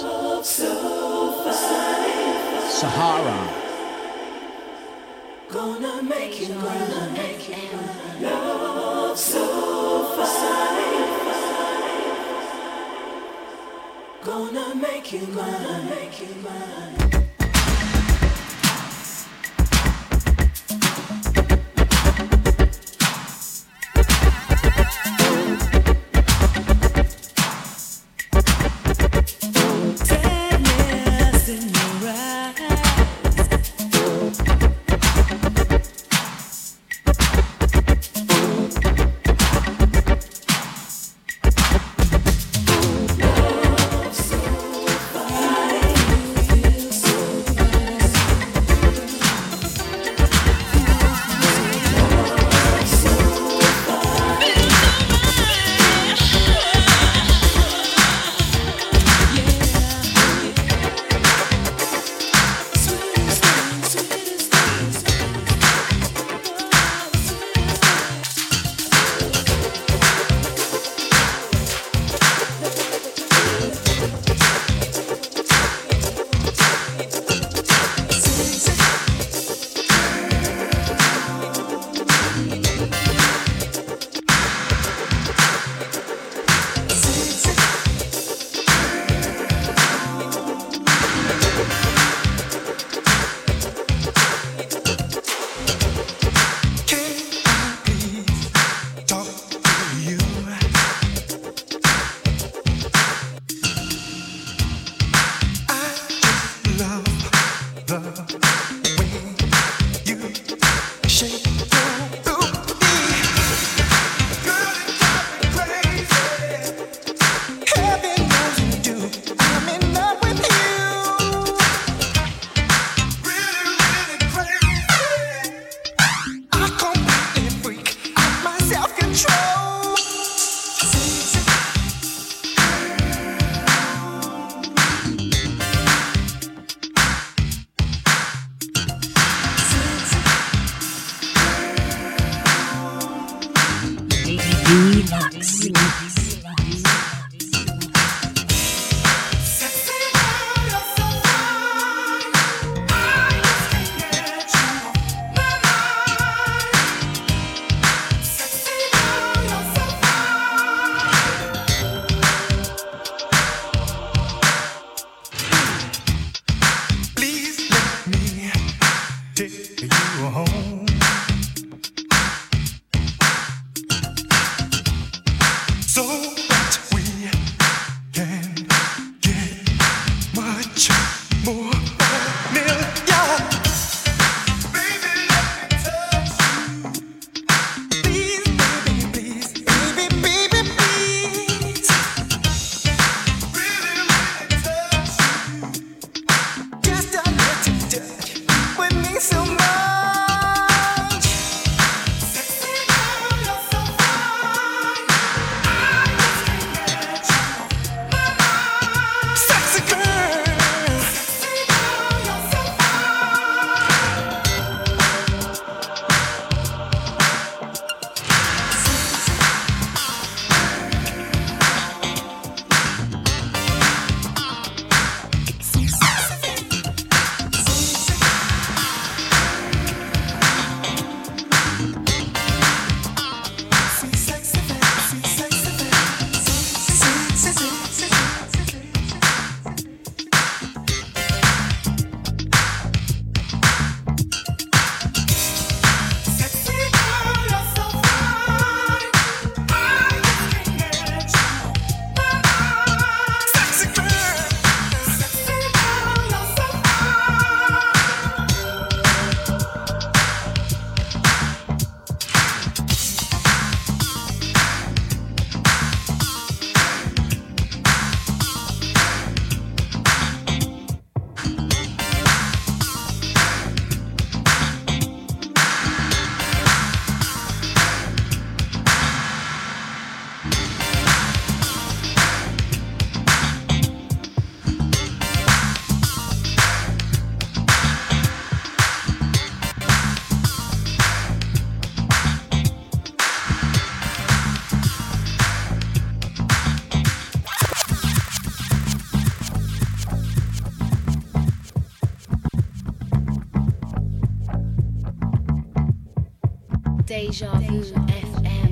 A: Deja Vu FM.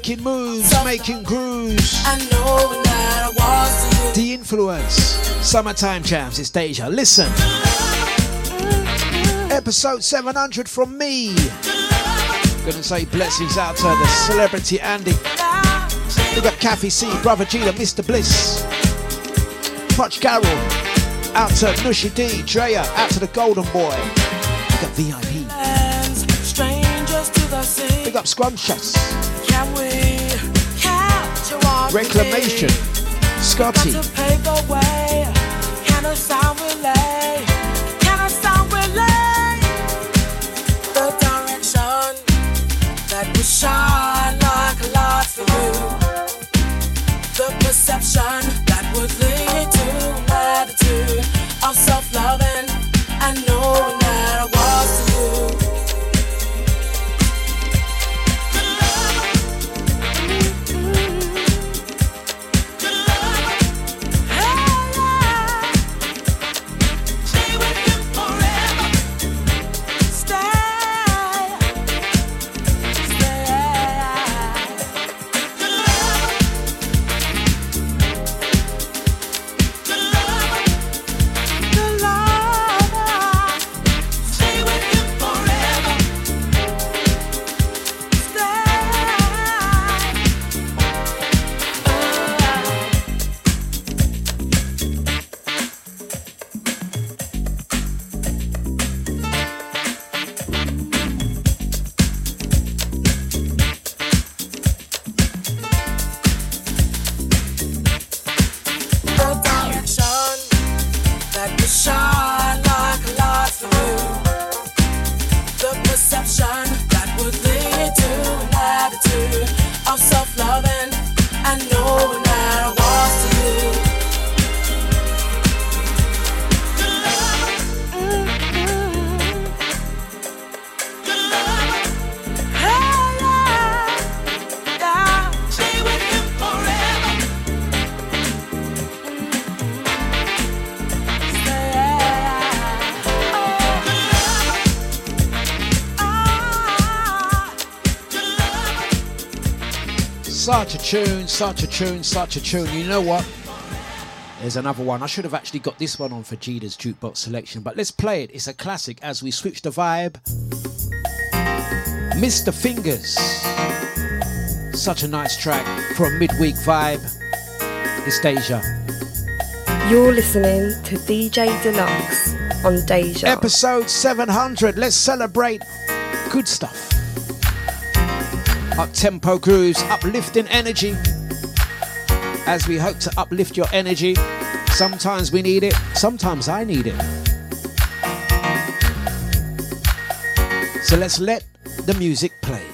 C: Making moves, making grooves.
D: And knowing that I was.
C: The influence. Summertime jams. It's Deja. Listen. Episode 700 from me. Gonna say blessings out to the celebrity Andy. We got Kathy C, Brother Gina, Mr. Bliss. Punch Carol. Out to Nushi D, Drea. Out to the Golden Boy. Big up VIP.
D: Lands, strangers to the sea.
C: Big up Scrumptious.
D: Can we capture what
C: Reclamation. Scotty.
D: To pave way. Can a sound relay? Can a sound relay? The direction that would shine like a light for you. The perception that would lead to an attitude of self-loving
C: such a tune, such a tune. You know what? There's another one. I should have actually got this one on for Jeter's jukebox selection, but let's play it. It's a classic as we switch the vibe. Mr. Fingers. Such a nice track for a midweek vibe. It's Deja.
B: You're listening to DJ Dlux on Deja.
C: Episode 700. Let's celebrate good stuff. Up tempo grooves, uplifting energy. As we hope to uplift your energy. Sometimes we need it, sometimes I need it. So let's let the music play.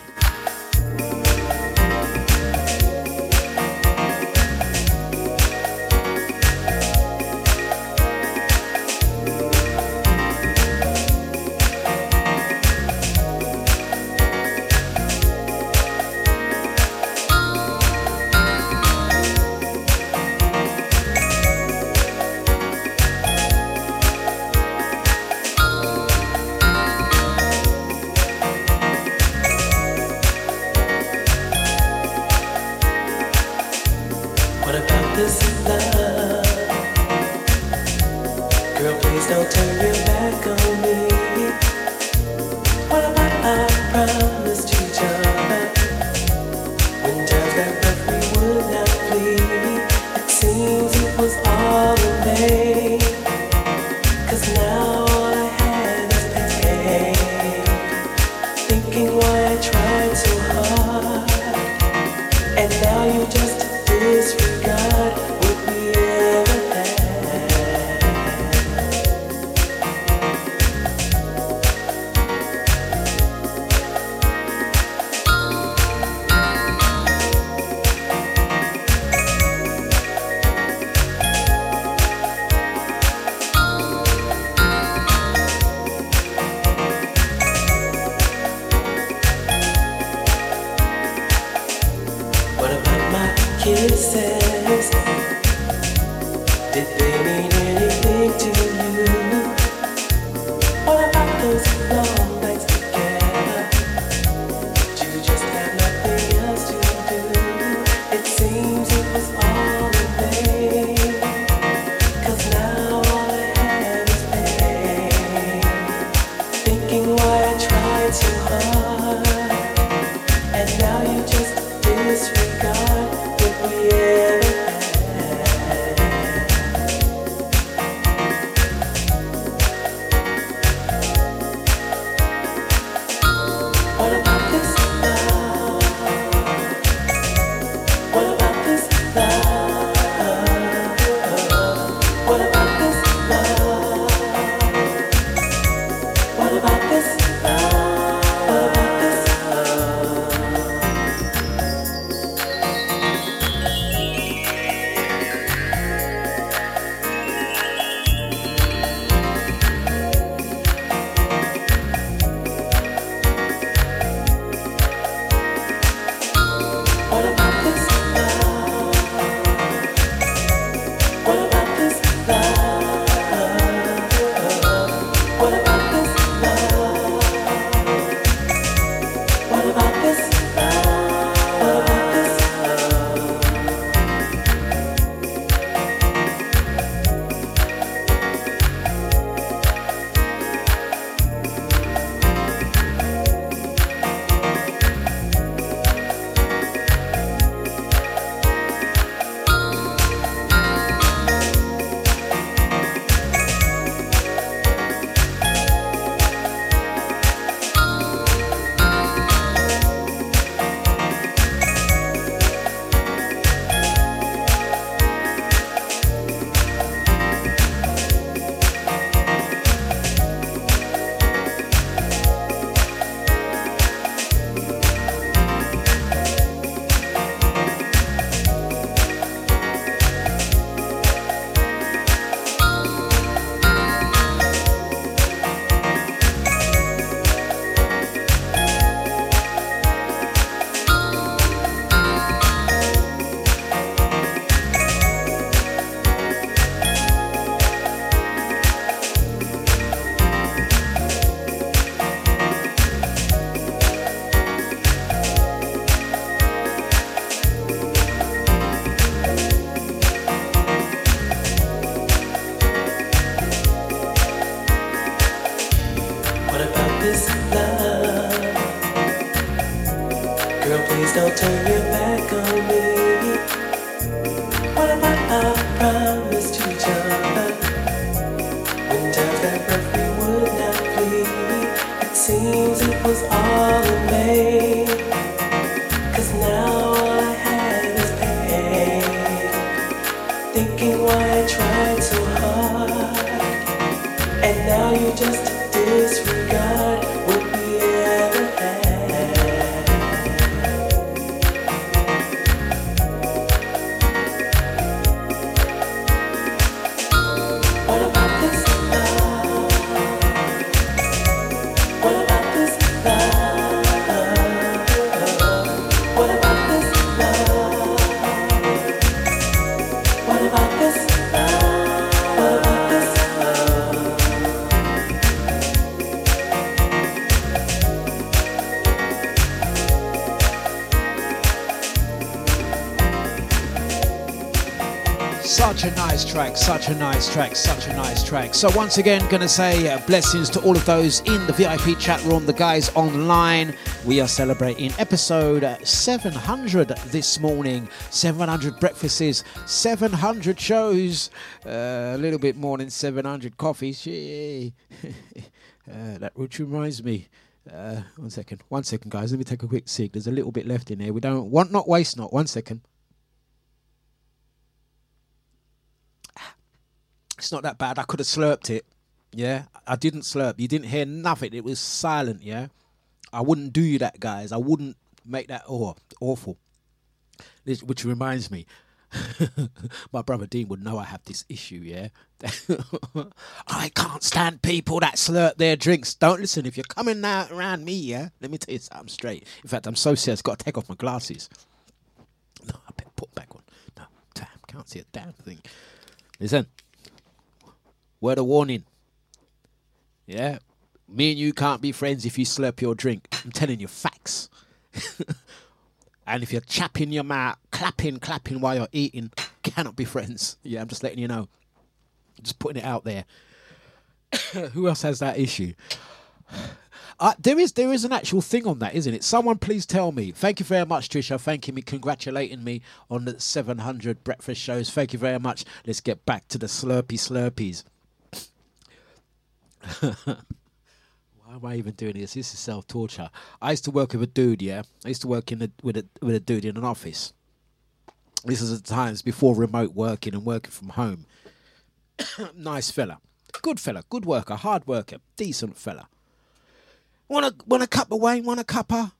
C: Such a nice track, such a nice track. So, once again, gonna say uh, blessings to all of those in the VIP chat room, the guys online. We are celebrating episode uh, 700 this morning. 700 breakfasts, 700 shows, uh, a little bit more than 700 coffees. Uh, that which reminds me. Uh, one second, one second, guys. Let me take a quick seek. There's a little bit left in here. We don't want not waste not. One second. It's not that bad. I could have slurped it. Yeah, I didn't slurp. You didn't hear nothing. It was silent. Yeah, I wouldn't do you that, guys. I wouldn't make that oh awful. This, which reminds me, my brother Dean would know I have this issue. Yeah, I can't stand people that slurp their drinks. Don't listen. If you're coming now around me, yeah, let me tell you something straight. In fact, I'm so serious. Got to take off my glasses. No, I better put back on. No, damn, can't see a damn thing. Listen. Word of warning. Yeah. Me and you can't be friends if you slurp your drink. I'm telling you facts. and if you're chapping your mouth, clapping, clapping while you're eating, cannot be friends. Yeah, I'm just letting you know. Just putting it out there. Who else has that issue? Uh, there is there is an actual thing on that, isn't it? Someone please tell me. Thank you very much, Trisha. Thanking me, congratulating me on the 700 breakfast shows. Thank you very much. Let's get back to the slurpy slurpees. Why am I even doing this? This is self torture. I used to work with a dude. Yeah, I used to work in a, with a with a dude in an office. This is the times before remote working and working from home. nice fella, good fella, good worker, hard worker, decent fella. Want a want a cup of wine? Want a cuppa?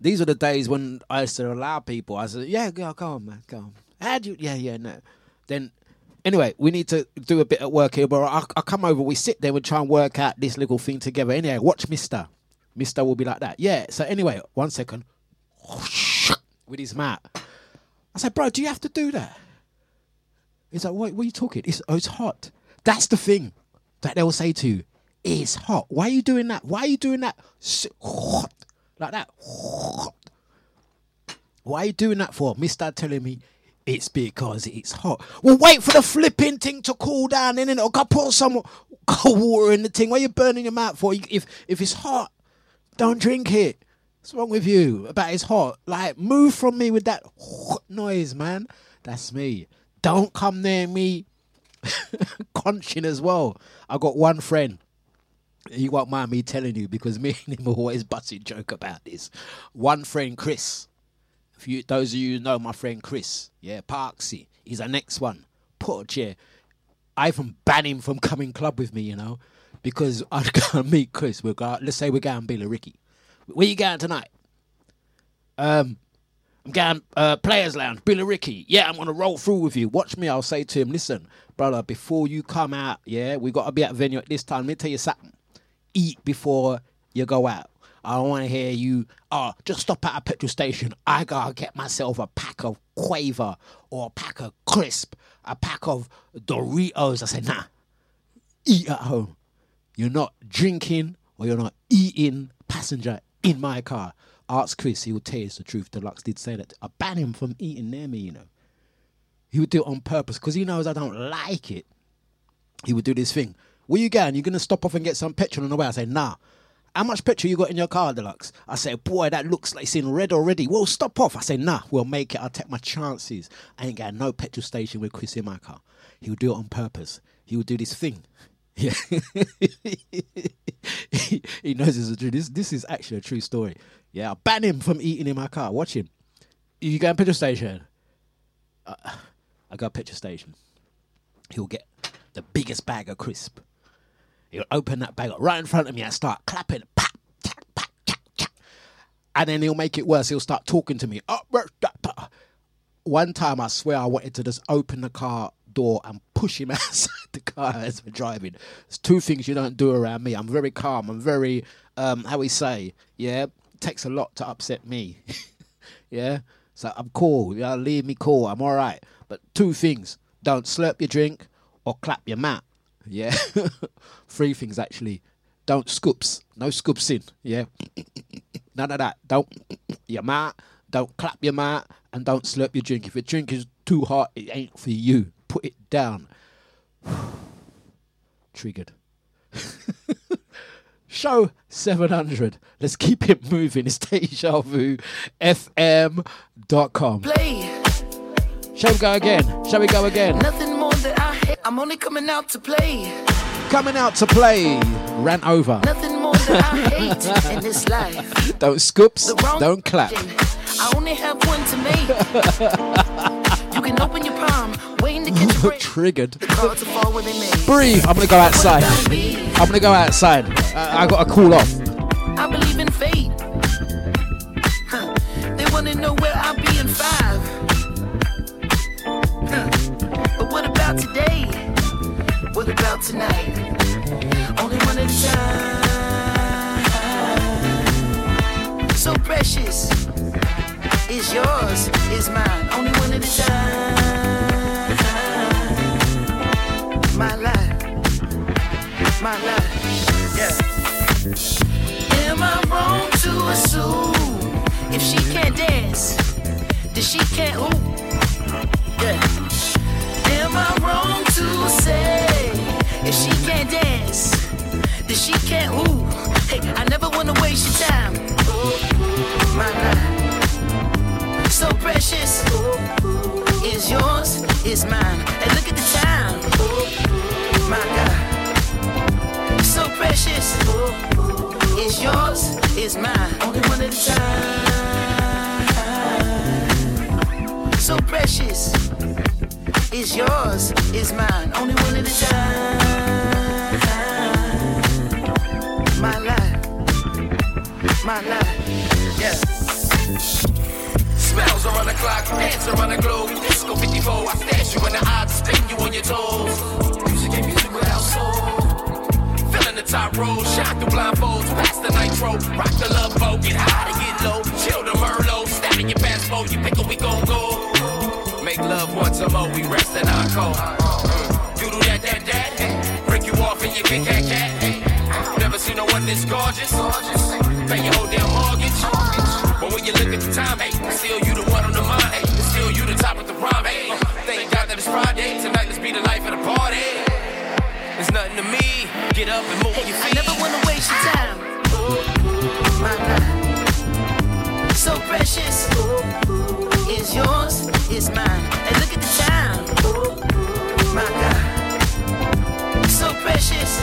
C: These are the days when I used to allow people. I said, "Yeah, go, go on, man, go on." How'd you? Yeah, yeah, no. Then, anyway, we need to do a bit of work here. But I, I come over, we sit there and try and work out this little thing together. Anyway, watch Mister. Mister will be like that. Yeah. So anyway, one second. With his mat. I said, bro, do you have to do that? He's like, what, what are you talking? It's, oh, it's hot. That's the thing that they'll say to you. It's hot. Why are you doing that? Why are you doing that? Like that. Why are you doing that for? Mister telling me it's because it's hot. Well, wait for the flipping thing to cool down, and then I'll go put some cold water in the thing. Why you burning your mouth for? If if it's hot, don't drink it. What's wrong with you? About it's hot. Like move from me with that noise, man. That's me. Don't come near me. Conching as well. I got one friend. You won't mind me telling you because me and him always busting joke about this. One friend, Chris. If you, those of you know my friend Chris, yeah, Parksy, he's our next one. Put a chair. I even ban him from coming club with me, you know, because I'd go and meet Chris. We'll go. Let's say we're going Billericay. Where you going tonight? Um, I'm going uh, Players Lounge, Billericay. Yeah, I'm gonna roll through with you. Watch me. I'll say to him, listen, brother, before you come out, yeah, we got to be at venue at this time. Let me tell you something. Eat before you go out. I don't want to hear you. Oh, just stop at a petrol station. I gotta get myself a pack of Quaver or a pack of Crisp, a pack of Doritos. I said, nah. Eat at home. You're not drinking or you're not eating passenger in my car. Ask Chris, he will tell you the truth. Dlux did say that. I ban him from eating near me, you know. He would do it on purpose because he knows I don't like it. He would do this thing. Where you going? You're going to stop off and get some petrol on the way? I say, nah. How much petrol you got in your car, Dlux? I say, boy, that looks like it's in red already. Well, stop off. I say, nah, we'll make it. I'll take my chances. I ain't got no petrol station with Chris in my car. He'll do it on purpose. He will do this thing. Yeah. he, knows it's a true. This, this is actually a true story. Yeah, I'll ban him from eating in my car. Watch him. You go to petrol station. Uh, I go petrol station. He'll get the biggest bag of crisp. He'll open that bag up right in front of me and start clapping. Pap, tack, pap, tack, tack. And then he'll make it worse. He'll start talking to me. Oh, where's that pa-" One time, I swear, I wanted to just open the car door and push him outside the car as we're driving. There's two things you don't do around me. I'm very calm. I'm very, um, how we say, yeah, takes a lot to upset me. yeah, so I'm cool. Yeah, leave me cool. I'm all right. But two things: don't slurp your drink or clap your mat. Yeah, three things actually. Don't scoops. No scoops in. Yeah, none of that. Don't your mat. Don't clap your mat and don't slurp your drink. If your drink is too hot, it ain't for you. Put it down. Triggered. Show 700. Let's keep it moving. It's Deja Vu FM.com.
M: Play.
C: Shall we go again? Shall we go again?
M: Nothing I'm only coming out to play.
C: Coming out to play. Ran over.
M: Nothing more that I hate in this life.
C: Don't scoops. Don't clap.
M: I only have one to make. you can open your palm, waiting to catch a break.
C: Triggered.
M: Cards fall where they may.
C: Breathe. I'm gonna go outside. I'm gonna go outside. I, I gotta cool off.
M: I believe in fate. Huh. They wanna know where I'll be in five. Huh. About today? What about tonight? Only one at a time. So precious. Is yours, is mine. Only one at a time. My life. My life. Yeah. Am I wrong to assume if she can't dance, then she can't ooh? Yeah. Am I wrong to say if she can't dance, then she can't ooh? Hey, I never wanna waste your time. My life, so precious, is yours, is mine. And look at the time. My God, so precious is yours, is mine. Only one at a time. So precious is yours, is mine. Only one at a time. My life, my life, yeah.
N: Smells are on the clock, hands are on the globe. Disco 54, I stash you in the eye, spin you on your toes. Music ain't music without soul. Filling the top row, shot through blindfolds, pass the nitro, rock the love boat, get high to get low, chill the Merlot, stabbing your passport, you pick a we gon' go. Make love once a more, we rest in our cold. Mm. You do that, that, that, break you off and you kick that cat. Never seen no one this gorgeous. Pay your whole damn mortgage. But when you look at the time, hey, still you the one on the mind, hey, still you the top of the rhyme, hey. Thank God that it's Friday, tonight let's be the life of the party. There's nothing to me, get up and move your feet.
M: I never wanna waste your time. My life, so precious, is yours, is mine. And look at the time. My God, so precious,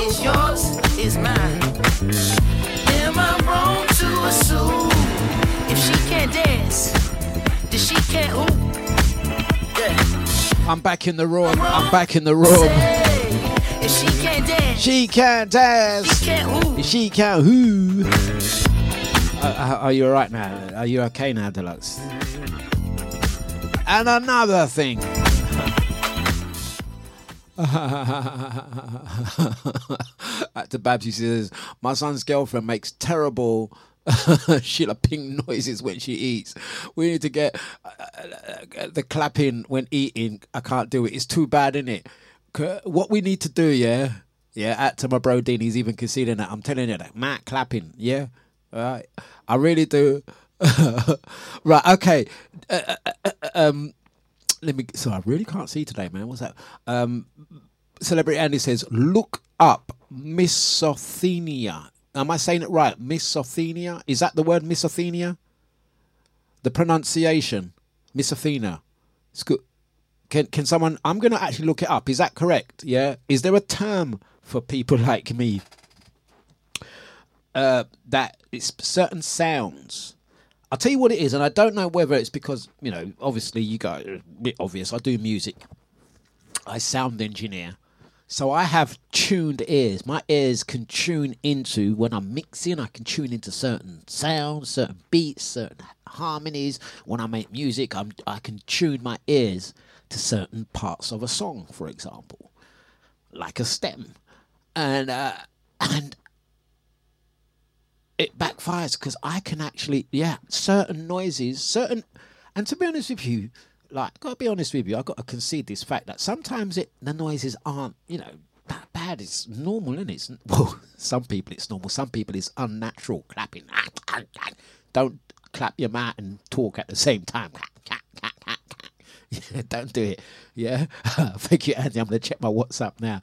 M: is yours, is mine. Am I wrong to assume if she can't dance, then she can't ooh? Yeah.
C: I'm back in the room. I'm back in the room.
M: If she can't dance,
C: She can't dance.
M: she can't ooh.
C: She can't who. Uh, uh, are you alright now? Are you okay now, Dlux? And another thing. At the Babs, says, My son's girlfriend makes terrible Sheila Pink noises when she eats. We need to get uh, uh, the clapping when eating. I can't do it. It's too bad, isn't it? What we need to do, yeah? Yeah, at to my bro Dean, he's even conceding that. I'm telling you that. Matt clapping, yeah? Right. I really do. right, okay. Uh, uh, uh, uh, um, let me. So I really can't see today, man. What's that? Um, Celebrity Andy says, look up misothenia. Am I saying it right? Misothenia? Is that the word misothenia? The pronunciation, misothenia. It's good. Can can someone? I'm going to actually look it up. Is that correct? Yeah. Is there a term for people like me? Uh, that it's certain sounds. I'll tell you what it is, and I don't know whether it's because you know. Obviously, you go bit obvious. I do music. I sound engineer. So I have tuned ears. My ears can tune into when I'm mixing. I can tune into certain sounds, certain beats, certain harmonies. When I make music, I'm, I can tune my ears to certain parts of a song, for example, like a stem, and uh, and it backfires because I can actually, yeah, certain noises, certain, and to be honest with you, like, i gotta be honest with you, I gotta concede this fact that sometimes it the noises aren't, you know, that bad. It's normal, and it's well, some people it's normal, some people it's unnatural clapping. Don't clap your mouth and talk at the same time. Yeah, don't do it. Yeah, thank you, Andy. I'm gonna check my WhatsApp now.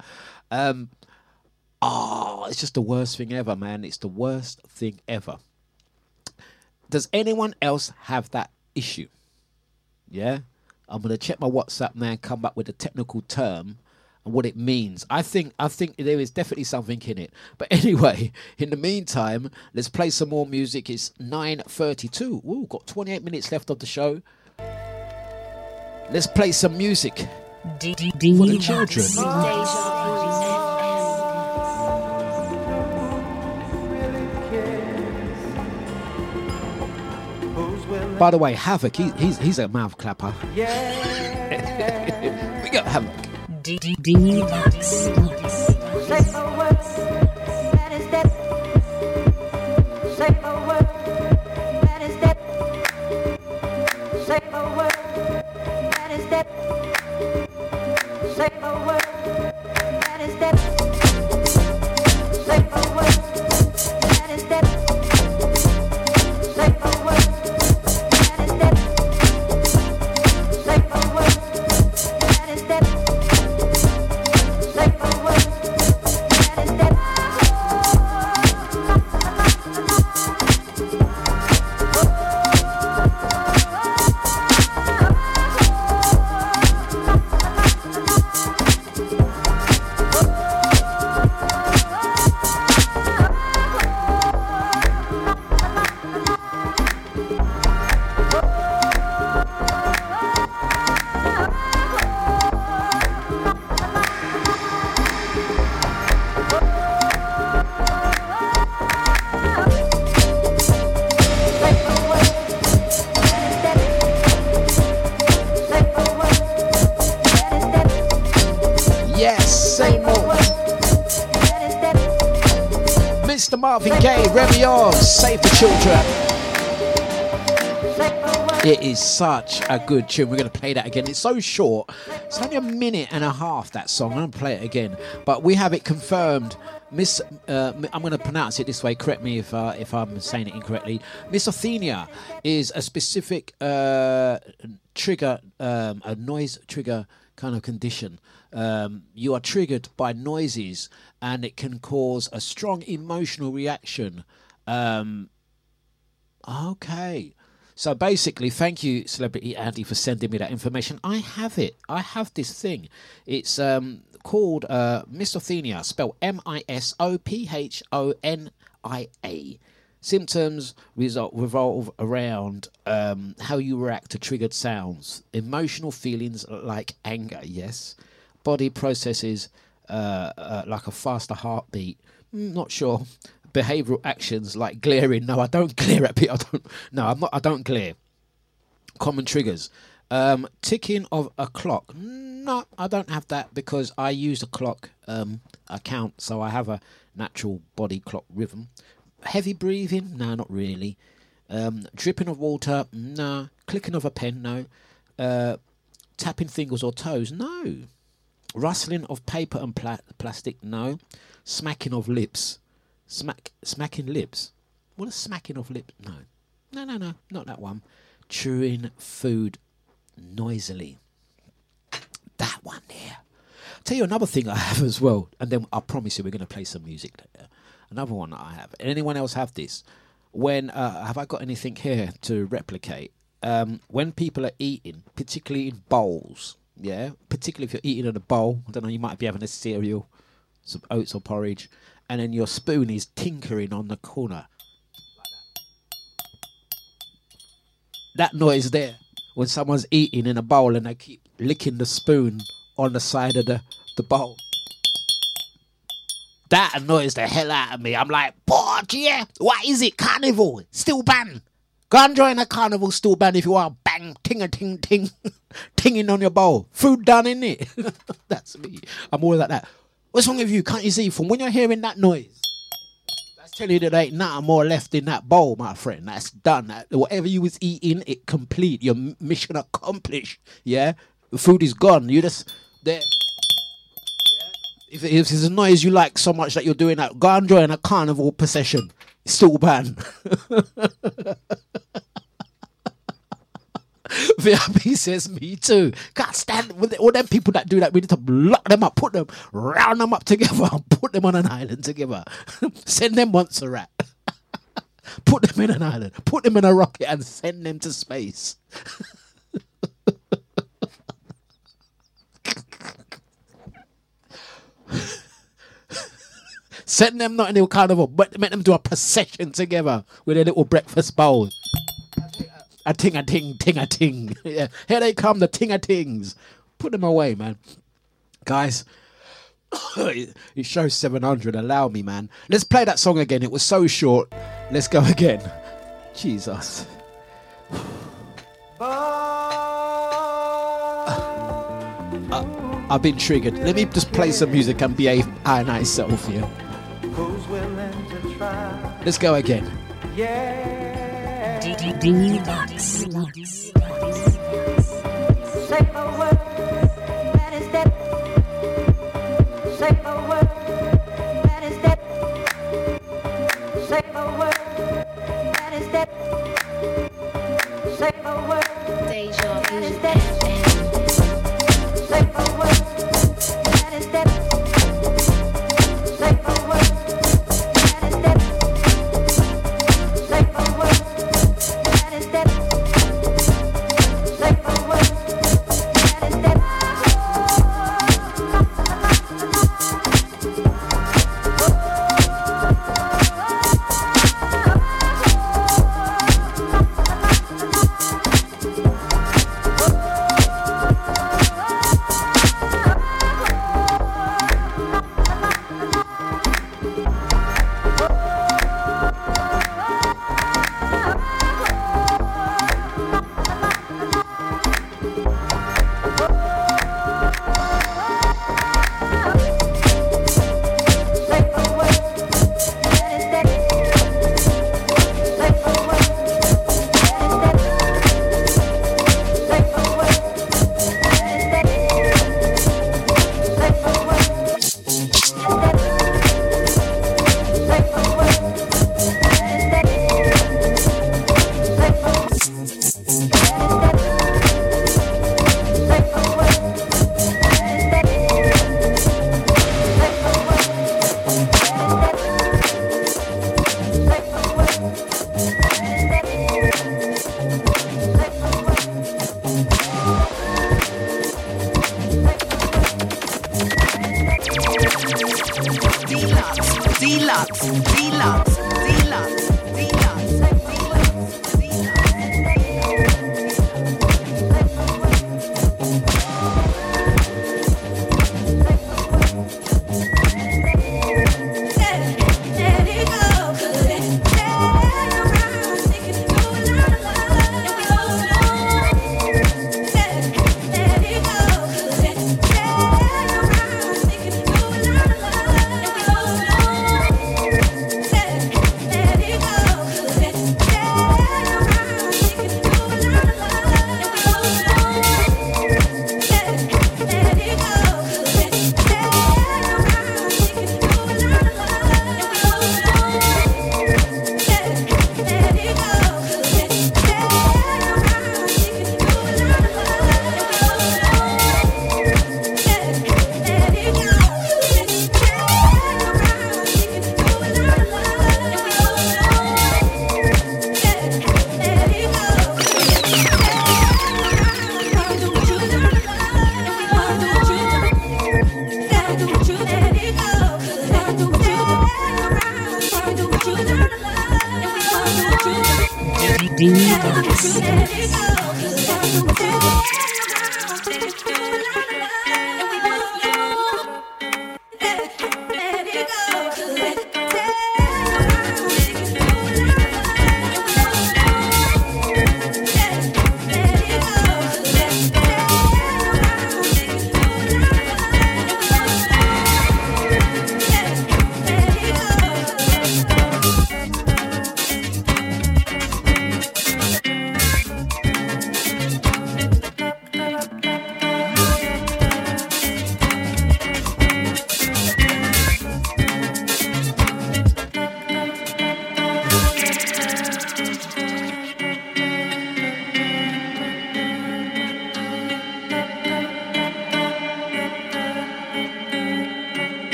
C: Um, oh, it's just the worst thing ever, man. It's the worst thing ever. Does anyone else have that issue? Yeah, I'm gonna check my WhatsApp now and come back with a technical term and what it means. I think I think there is definitely something in it. But anyway, in the meantime, let's play some more music. It's 9:32. Ooh, got 28 minutes left of the show. Let's play some music for the children. By the way, Havoc, he, he's he's a mouth clapper. Yeah. we got Havoc. Yes, Marvin Gaye, Revion, Save the Children. It is such a good tune. We're going to play that again. It's so short. It's only a minute and a half, that song. I'm going to play it again. But we have it confirmed. Miss, uh, I'm going to pronounce it this way. Correct me if uh, if I'm saying it incorrectly. Miss Misothenia is a specific uh, trigger, um, a noise trigger kind of condition. Um, you are triggered by noises, and it can cause a strong emotional reaction. Um, okay. So basically, thank you, Celebrity Andy, for sending me that information. I have it. I have this thing. It's um, called uh, misothenia, spelled M I S O P H O N I A. Symptoms result, revolve around um, how you react to triggered sounds, emotional feelings like anger, yes, body processes uh, uh, like a faster heartbeat. Mm, not sure. Behavioral actions like glaring. No, I don't glare at people. I don't. No, I'm not. I don't glare. Common triggers. Um, ticking of a clock. No, I don't have that because I use a clock. Um, I count, so I have a natural body clock rhythm. Heavy breathing? No, not really. Um, dripping of water? No. Clicking of a pen? No. Uh, tapping fingers or toes? No. Rustling of paper and pla- plastic? No. Smacking of lips? Smack, smacking lips? What is smacking of lips? No. No, no, no, not that one. Chewing food noisily. That one there. Tell you another thing I have as well, and then I promise you we're going to play some music later. Another one that I have. Anyone else have this? When uh, have I got anything here to replicate? Um, when people are eating, particularly in bowls, yeah, particularly if you're eating in a bowl, I don't know, you might be having a cereal, some oats or porridge, and then your spoon is tinkering on the corner. That noise there, when someone's eating in a bowl and they keep licking the spoon on the side of the, the bowl. That annoys the hell out of me. I'm like, what, yeah? What is it? Carnival? Still band. Go and join a carnival, stool band if you are. Bang, ting a ting ting, tinging on your bowl. Food done, in it. That's me. I'm all like that. What's wrong with you? Can't you see from when you're hearing that noise? That's telling you that there ain't nothing more left in that bowl, my friend. That's done. That, whatever you was eating, it complete. Your mission accomplished. Yeah, the food is gone. You just there. If, if it's a noise you like so much that you're doing that, go and join a carnival procession. Banned. VIP says me too. Can't stand with all them people that do that. We need to lock them up, put them, round them up together, and put them on an island together. send them Montserrat. put them in an island, put them in a rocket, and send them to space. Send them not in a carnival, but make them do a procession together with a little breakfast bowl. A ting a ting ting a ting. Yeah. Here they come, the ting a tings. Put them away, man. Guys, it shows 700. Allow me, man. Let's play that song again. It was so short. Let's go again. Jesus. Uh, I've been triggered. Let me just play some music and behave I and I self here.
J: Who's willing to try?
C: Let's go again.
J: Yeah.
O: Dlux.
J: Say a word, that is that. Say a word, that is that. Say a word, that is that. Say a word,
A: Deja
J: that is
A: Vu
J: that. Say a word, that is that. Say a word,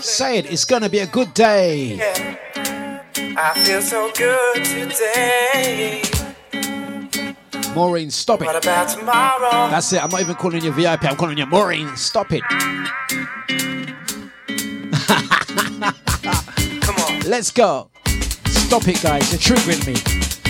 J: Say it,
E: it's gonna be a good day.
C: Yeah. I feel so good today.
E: Maureen, stop it.
C: What about tomorrow?
E: That's it. I'm not even calling you VIP. I'm calling you Maureen. Stop it.
C: Come on.
E: Let's go. Stop it, guys. You're triggering me.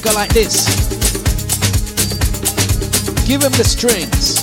E: go like this. Give him the strings.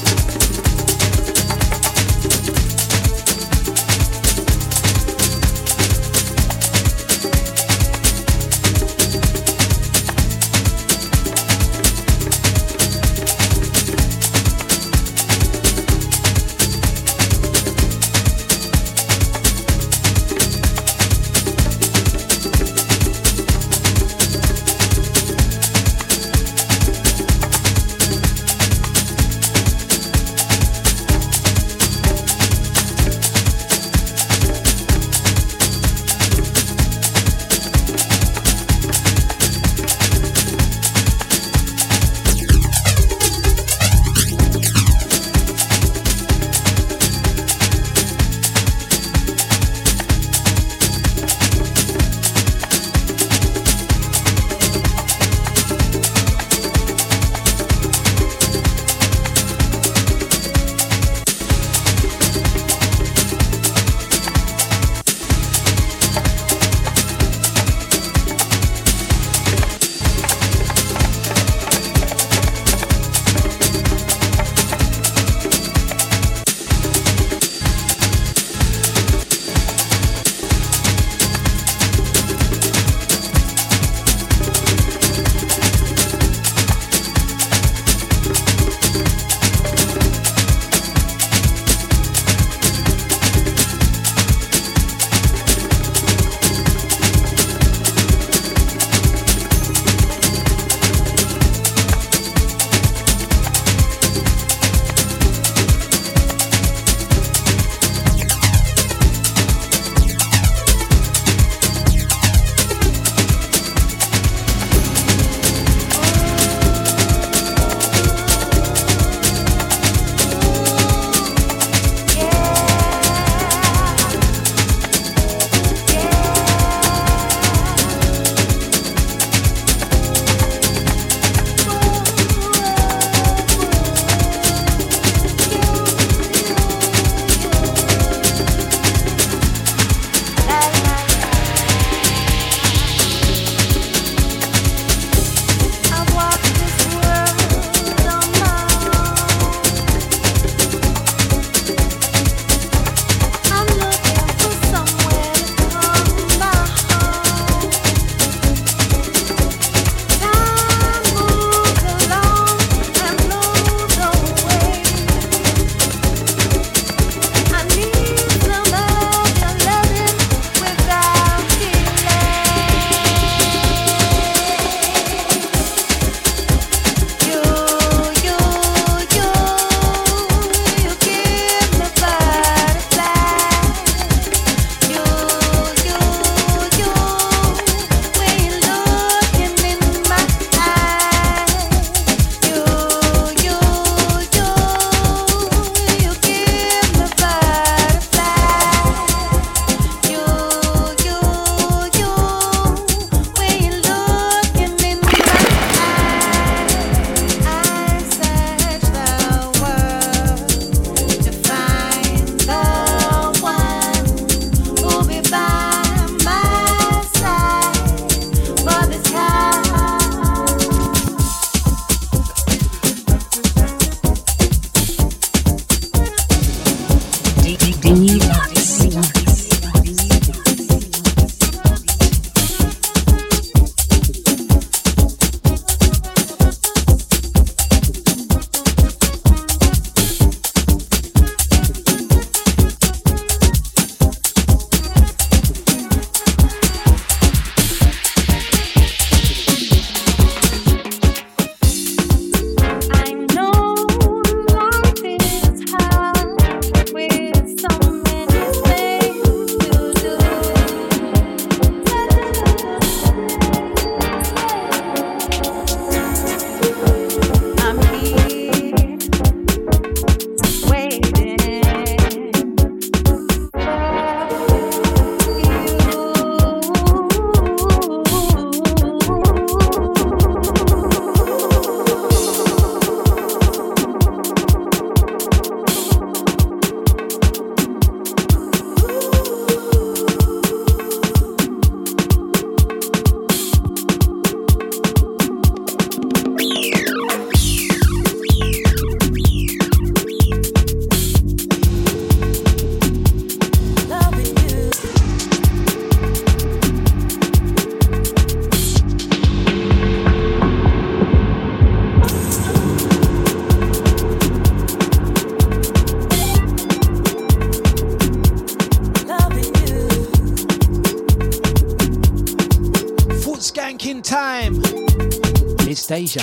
H: Asia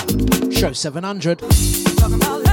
H: show 700.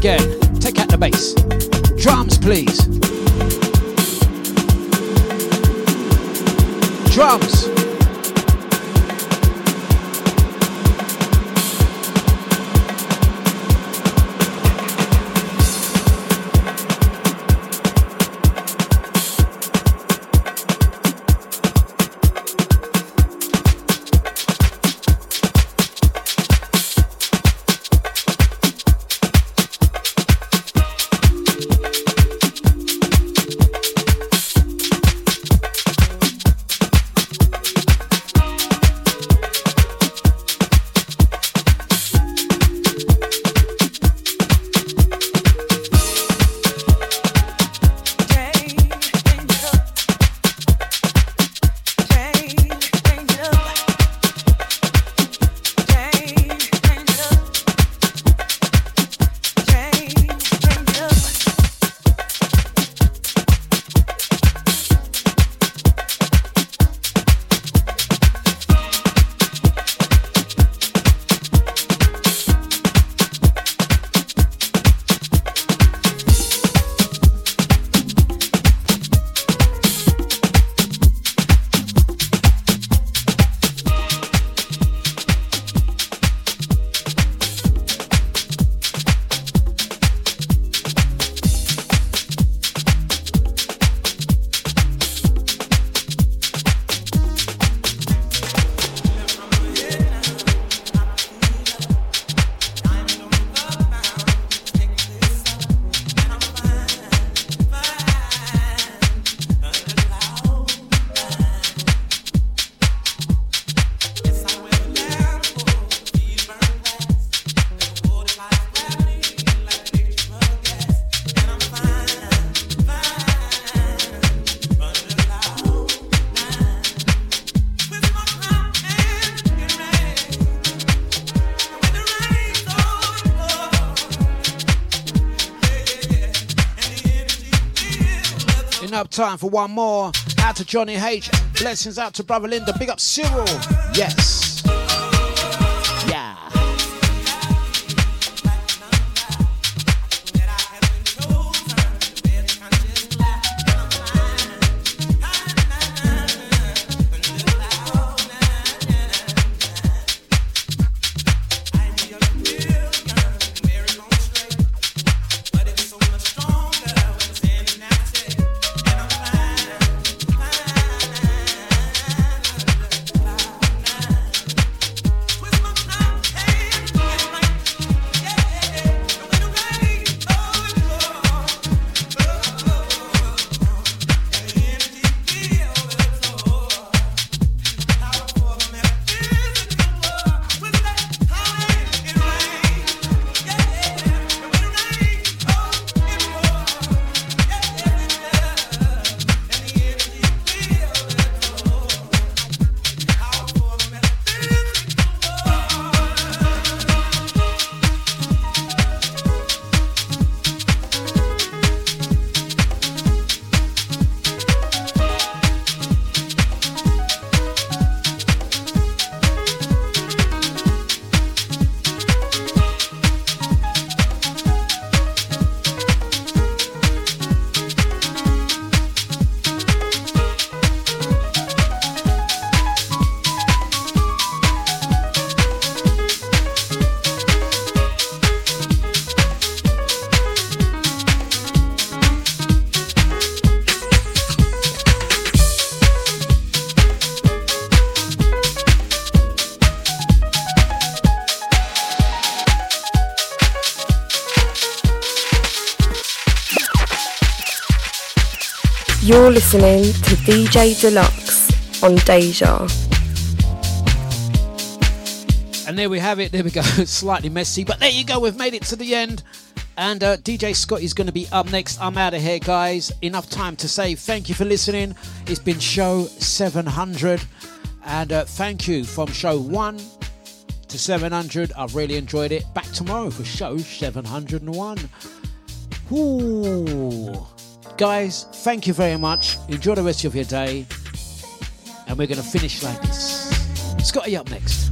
H: again. Take out the bass. Drums, please. Drums. Time for one more. Out to Johnny H. Blessings out to Brother Linda. Big up Cyril. Yes.
G: Listening to DJ Dlux on Deja.
H: And there we have it. There we go. Slightly messy, but there you go. We've made it to the end. And uh, DJ Scott is going to be up next. I'm out of here, guys. Enough time to say thank you for listening. It's been show 700. And uh, thank you from show 1 to 700. I've really enjoyed it. Back tomorrow for show 701. Ooh. Guys, thank you very much. Enjoy the rest of your day. And we're going to finish like this. Scotty up next.